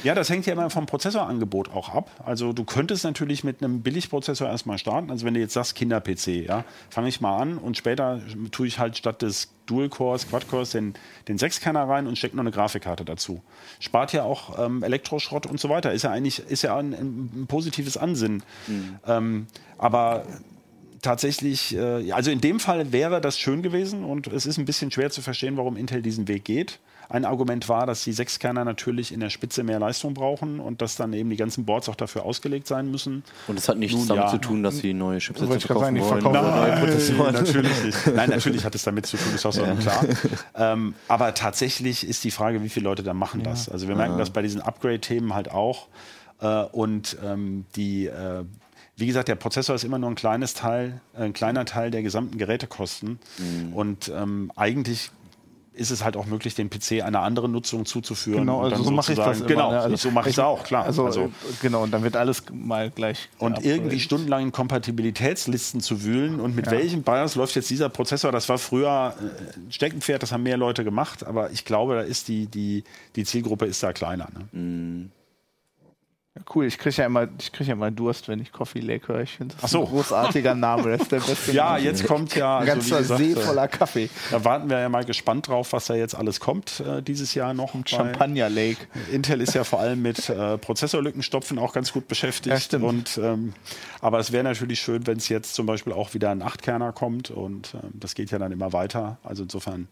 Speaker 3: Ja, das hängt ja immer vom Prozessorangebot auch ab. Also du könntest natürlich mit einem Billigprozessor erstmal starten. Also wenn du jetzt sagst Kinder-PC, ja, fange ich mal an und später tue ich halt statt des Dual-Cores, Quad-Cores den, den Sechskerner rein und stecke noch eine Grafikkarte dazu. Spart ja auch ähm, Elektroschrott und so weiter. Ist ja eigentlich ist ja ein, ein positives Ansinnen. Ähm, aber tatsächlich, äh, also in dem Fall wäre das schön gewesen und es ist ein bisschen schwer zu verstehen, warum Intel diesen Weg geht. Ein Argument war, dass die Sechskerner natürlich in der Spitze mehr Leistung brauchen und dass dann eben die ganzen Boards auch dafür ausgelegt sein müssen.
Speaker 5: Und es hat nichts
Speaker 3: Nun,
Speaker 5: damit
Speaker 3: ja.
Speaker 5: zu tun, dass sie neue
Speaker 1: gerade
Speaker 5: verkaufen
Speaker 1: sagen,
Speaker 5: wollen.
Speaker 1: verkaufen
Speaker 5: Prozessoren.
Speaker 3: natürlich nicht. Nein, natürlich hat es damit zu tun, ist auch so klar. Ähm, aber tatsächlich ist die Frage, wie viele Leute da machen das. Also wir merken das bei diesen Upgrade-Themen halt auch. Äh, und ähm, die, äh, wie gesagt, der Prozessor ist immer nur ein kleines Teil, äh, ein kleiner Teil der gesamten Gerätekosten. Und ähm, eigentlich ist es halt auch möglich, den PC einer anderen Nutzung zuzuführen.
Speaker 1: Genau, also
Speaker 3: dann
Speaker 1: so mache ich das immer.
Speaker 3: Genau,
Speaker 1: ne? Also
Speaker 3: so mache ich es auch, klar.
Speaker 1: Also,
Speaker 3: Also-
Speaker 1: genau, und dann wird alles mal gleich.
Speaker 3: und irgendwie stundenlang in Kompatibilitätslisten zu wühlen und mit
Speaker 1: Ja.
Speaker 3: welchem BIOS läuft jetzt dieser Prozessor, das war früher äh, ein Steckenpferd, das haben mehr Leute gemacht, aber ich glaube, da ist die, die, die Zielgruppe ist da kleiner. Ne?
Speaker 1: Ja, cool, ich kriege ja, immer- ich krieg ja immer Durst, wenn ich Coffee Lake höre. Ich finde das
Speaker 3: so.
Speaker 1: ein großartiger Name. Das ist der beste
Speaker 3: Ja,
Speaker 1: Name.
Speaker 3: jetzt kommt ja,
Speaker 1: Ein
Speaker 3: also
Speaker 1: ganzer
Speaker 3: gesagt,
Speaker 1: See
Speaker 3: äh,
Speaker 1: voller Kaffee.
Speaker 3: da warten wir ja mal gespannt drauf, was da jetzt alles kommt äh, dieses Jahr noch.
Speaker 1: Champagner Lake.
Speaker 3: Intel ist ja vor allem mit äh, Prozessorlückenstopfen auch ganz gut beschäftigt.
Speaker 1: Ja, stimmt.
Speaker 3: Und, ähm, aber es wäre natürlich schön, wenn es jetzt zum Beispiel auch wieder ein Achtkerner kommt und ähm, das geht ja dann immer weiter. Also insofern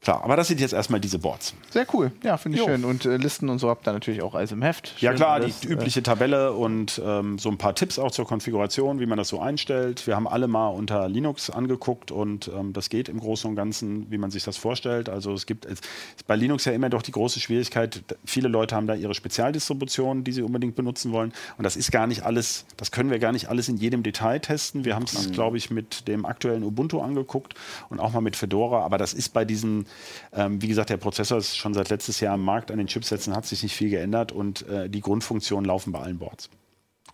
Speaker 3: Klar, aber das sind jetzt erstmal diese Boards.
Speaker 1: Sehr cool. Ja, finde ich
Speaker 3: Jo.
Speaker 1: schön. Und äh, Listen und so habt ihr natürlich auch alles im Heft.
Speaker 3: Ja
Speaker 1: Schön
Speaker 3: klar,
Speaker 1: alles,
Speaker 3: die
Speaker 1: äh,
Speaker 3: übliche Tabelle und ähm, so ein paar Tipps auch zur Konfiguration, wie man das so einstellt. Wir haben alle mal unter Linux angeguckt und ähm, das geht im Großen und Ganzen, wie man sich das vorstellt. Also es gibt es bei Linux ja immer doch die große Schwierigkeit, viele Leute haben da ihre Spezialdistributionen, die sie unbedingt benutzen wollen. Und das ist gar nicht alles, das können wir gar nicht alles in jedem Detail testen. Wir haben es, glaube ich, mit dem aktuellen Ubuntu angeguckt und auch mal mit Fedora. Aber das ist bei diesen, ähm, wie gesagt, der Prozessor ist schon seit letztes Jahr am Markt. An den Chipsätzen hat sich nicht viel geändert und äh, die Grundfunktionen laufen bei allen Boards.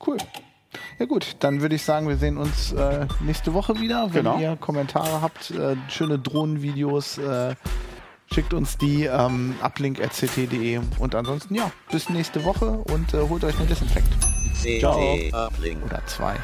Speaker 1: Cool. Ja gut, dann würde ich sagen, wir sehen uns äh, nächste Woche wieder. Wenn
Speaker 3: Genau.
Speaker 1: ihr Kommentare habt, äh, schöne Drohnenvideos, äh, schickt uns die ähm, uplink.ct.de und ansonsten ja, bis nächste Woche und äh, holt euch einen Desinfekt
Speaker 2: Uplink.
Speaker 1: oder zwei.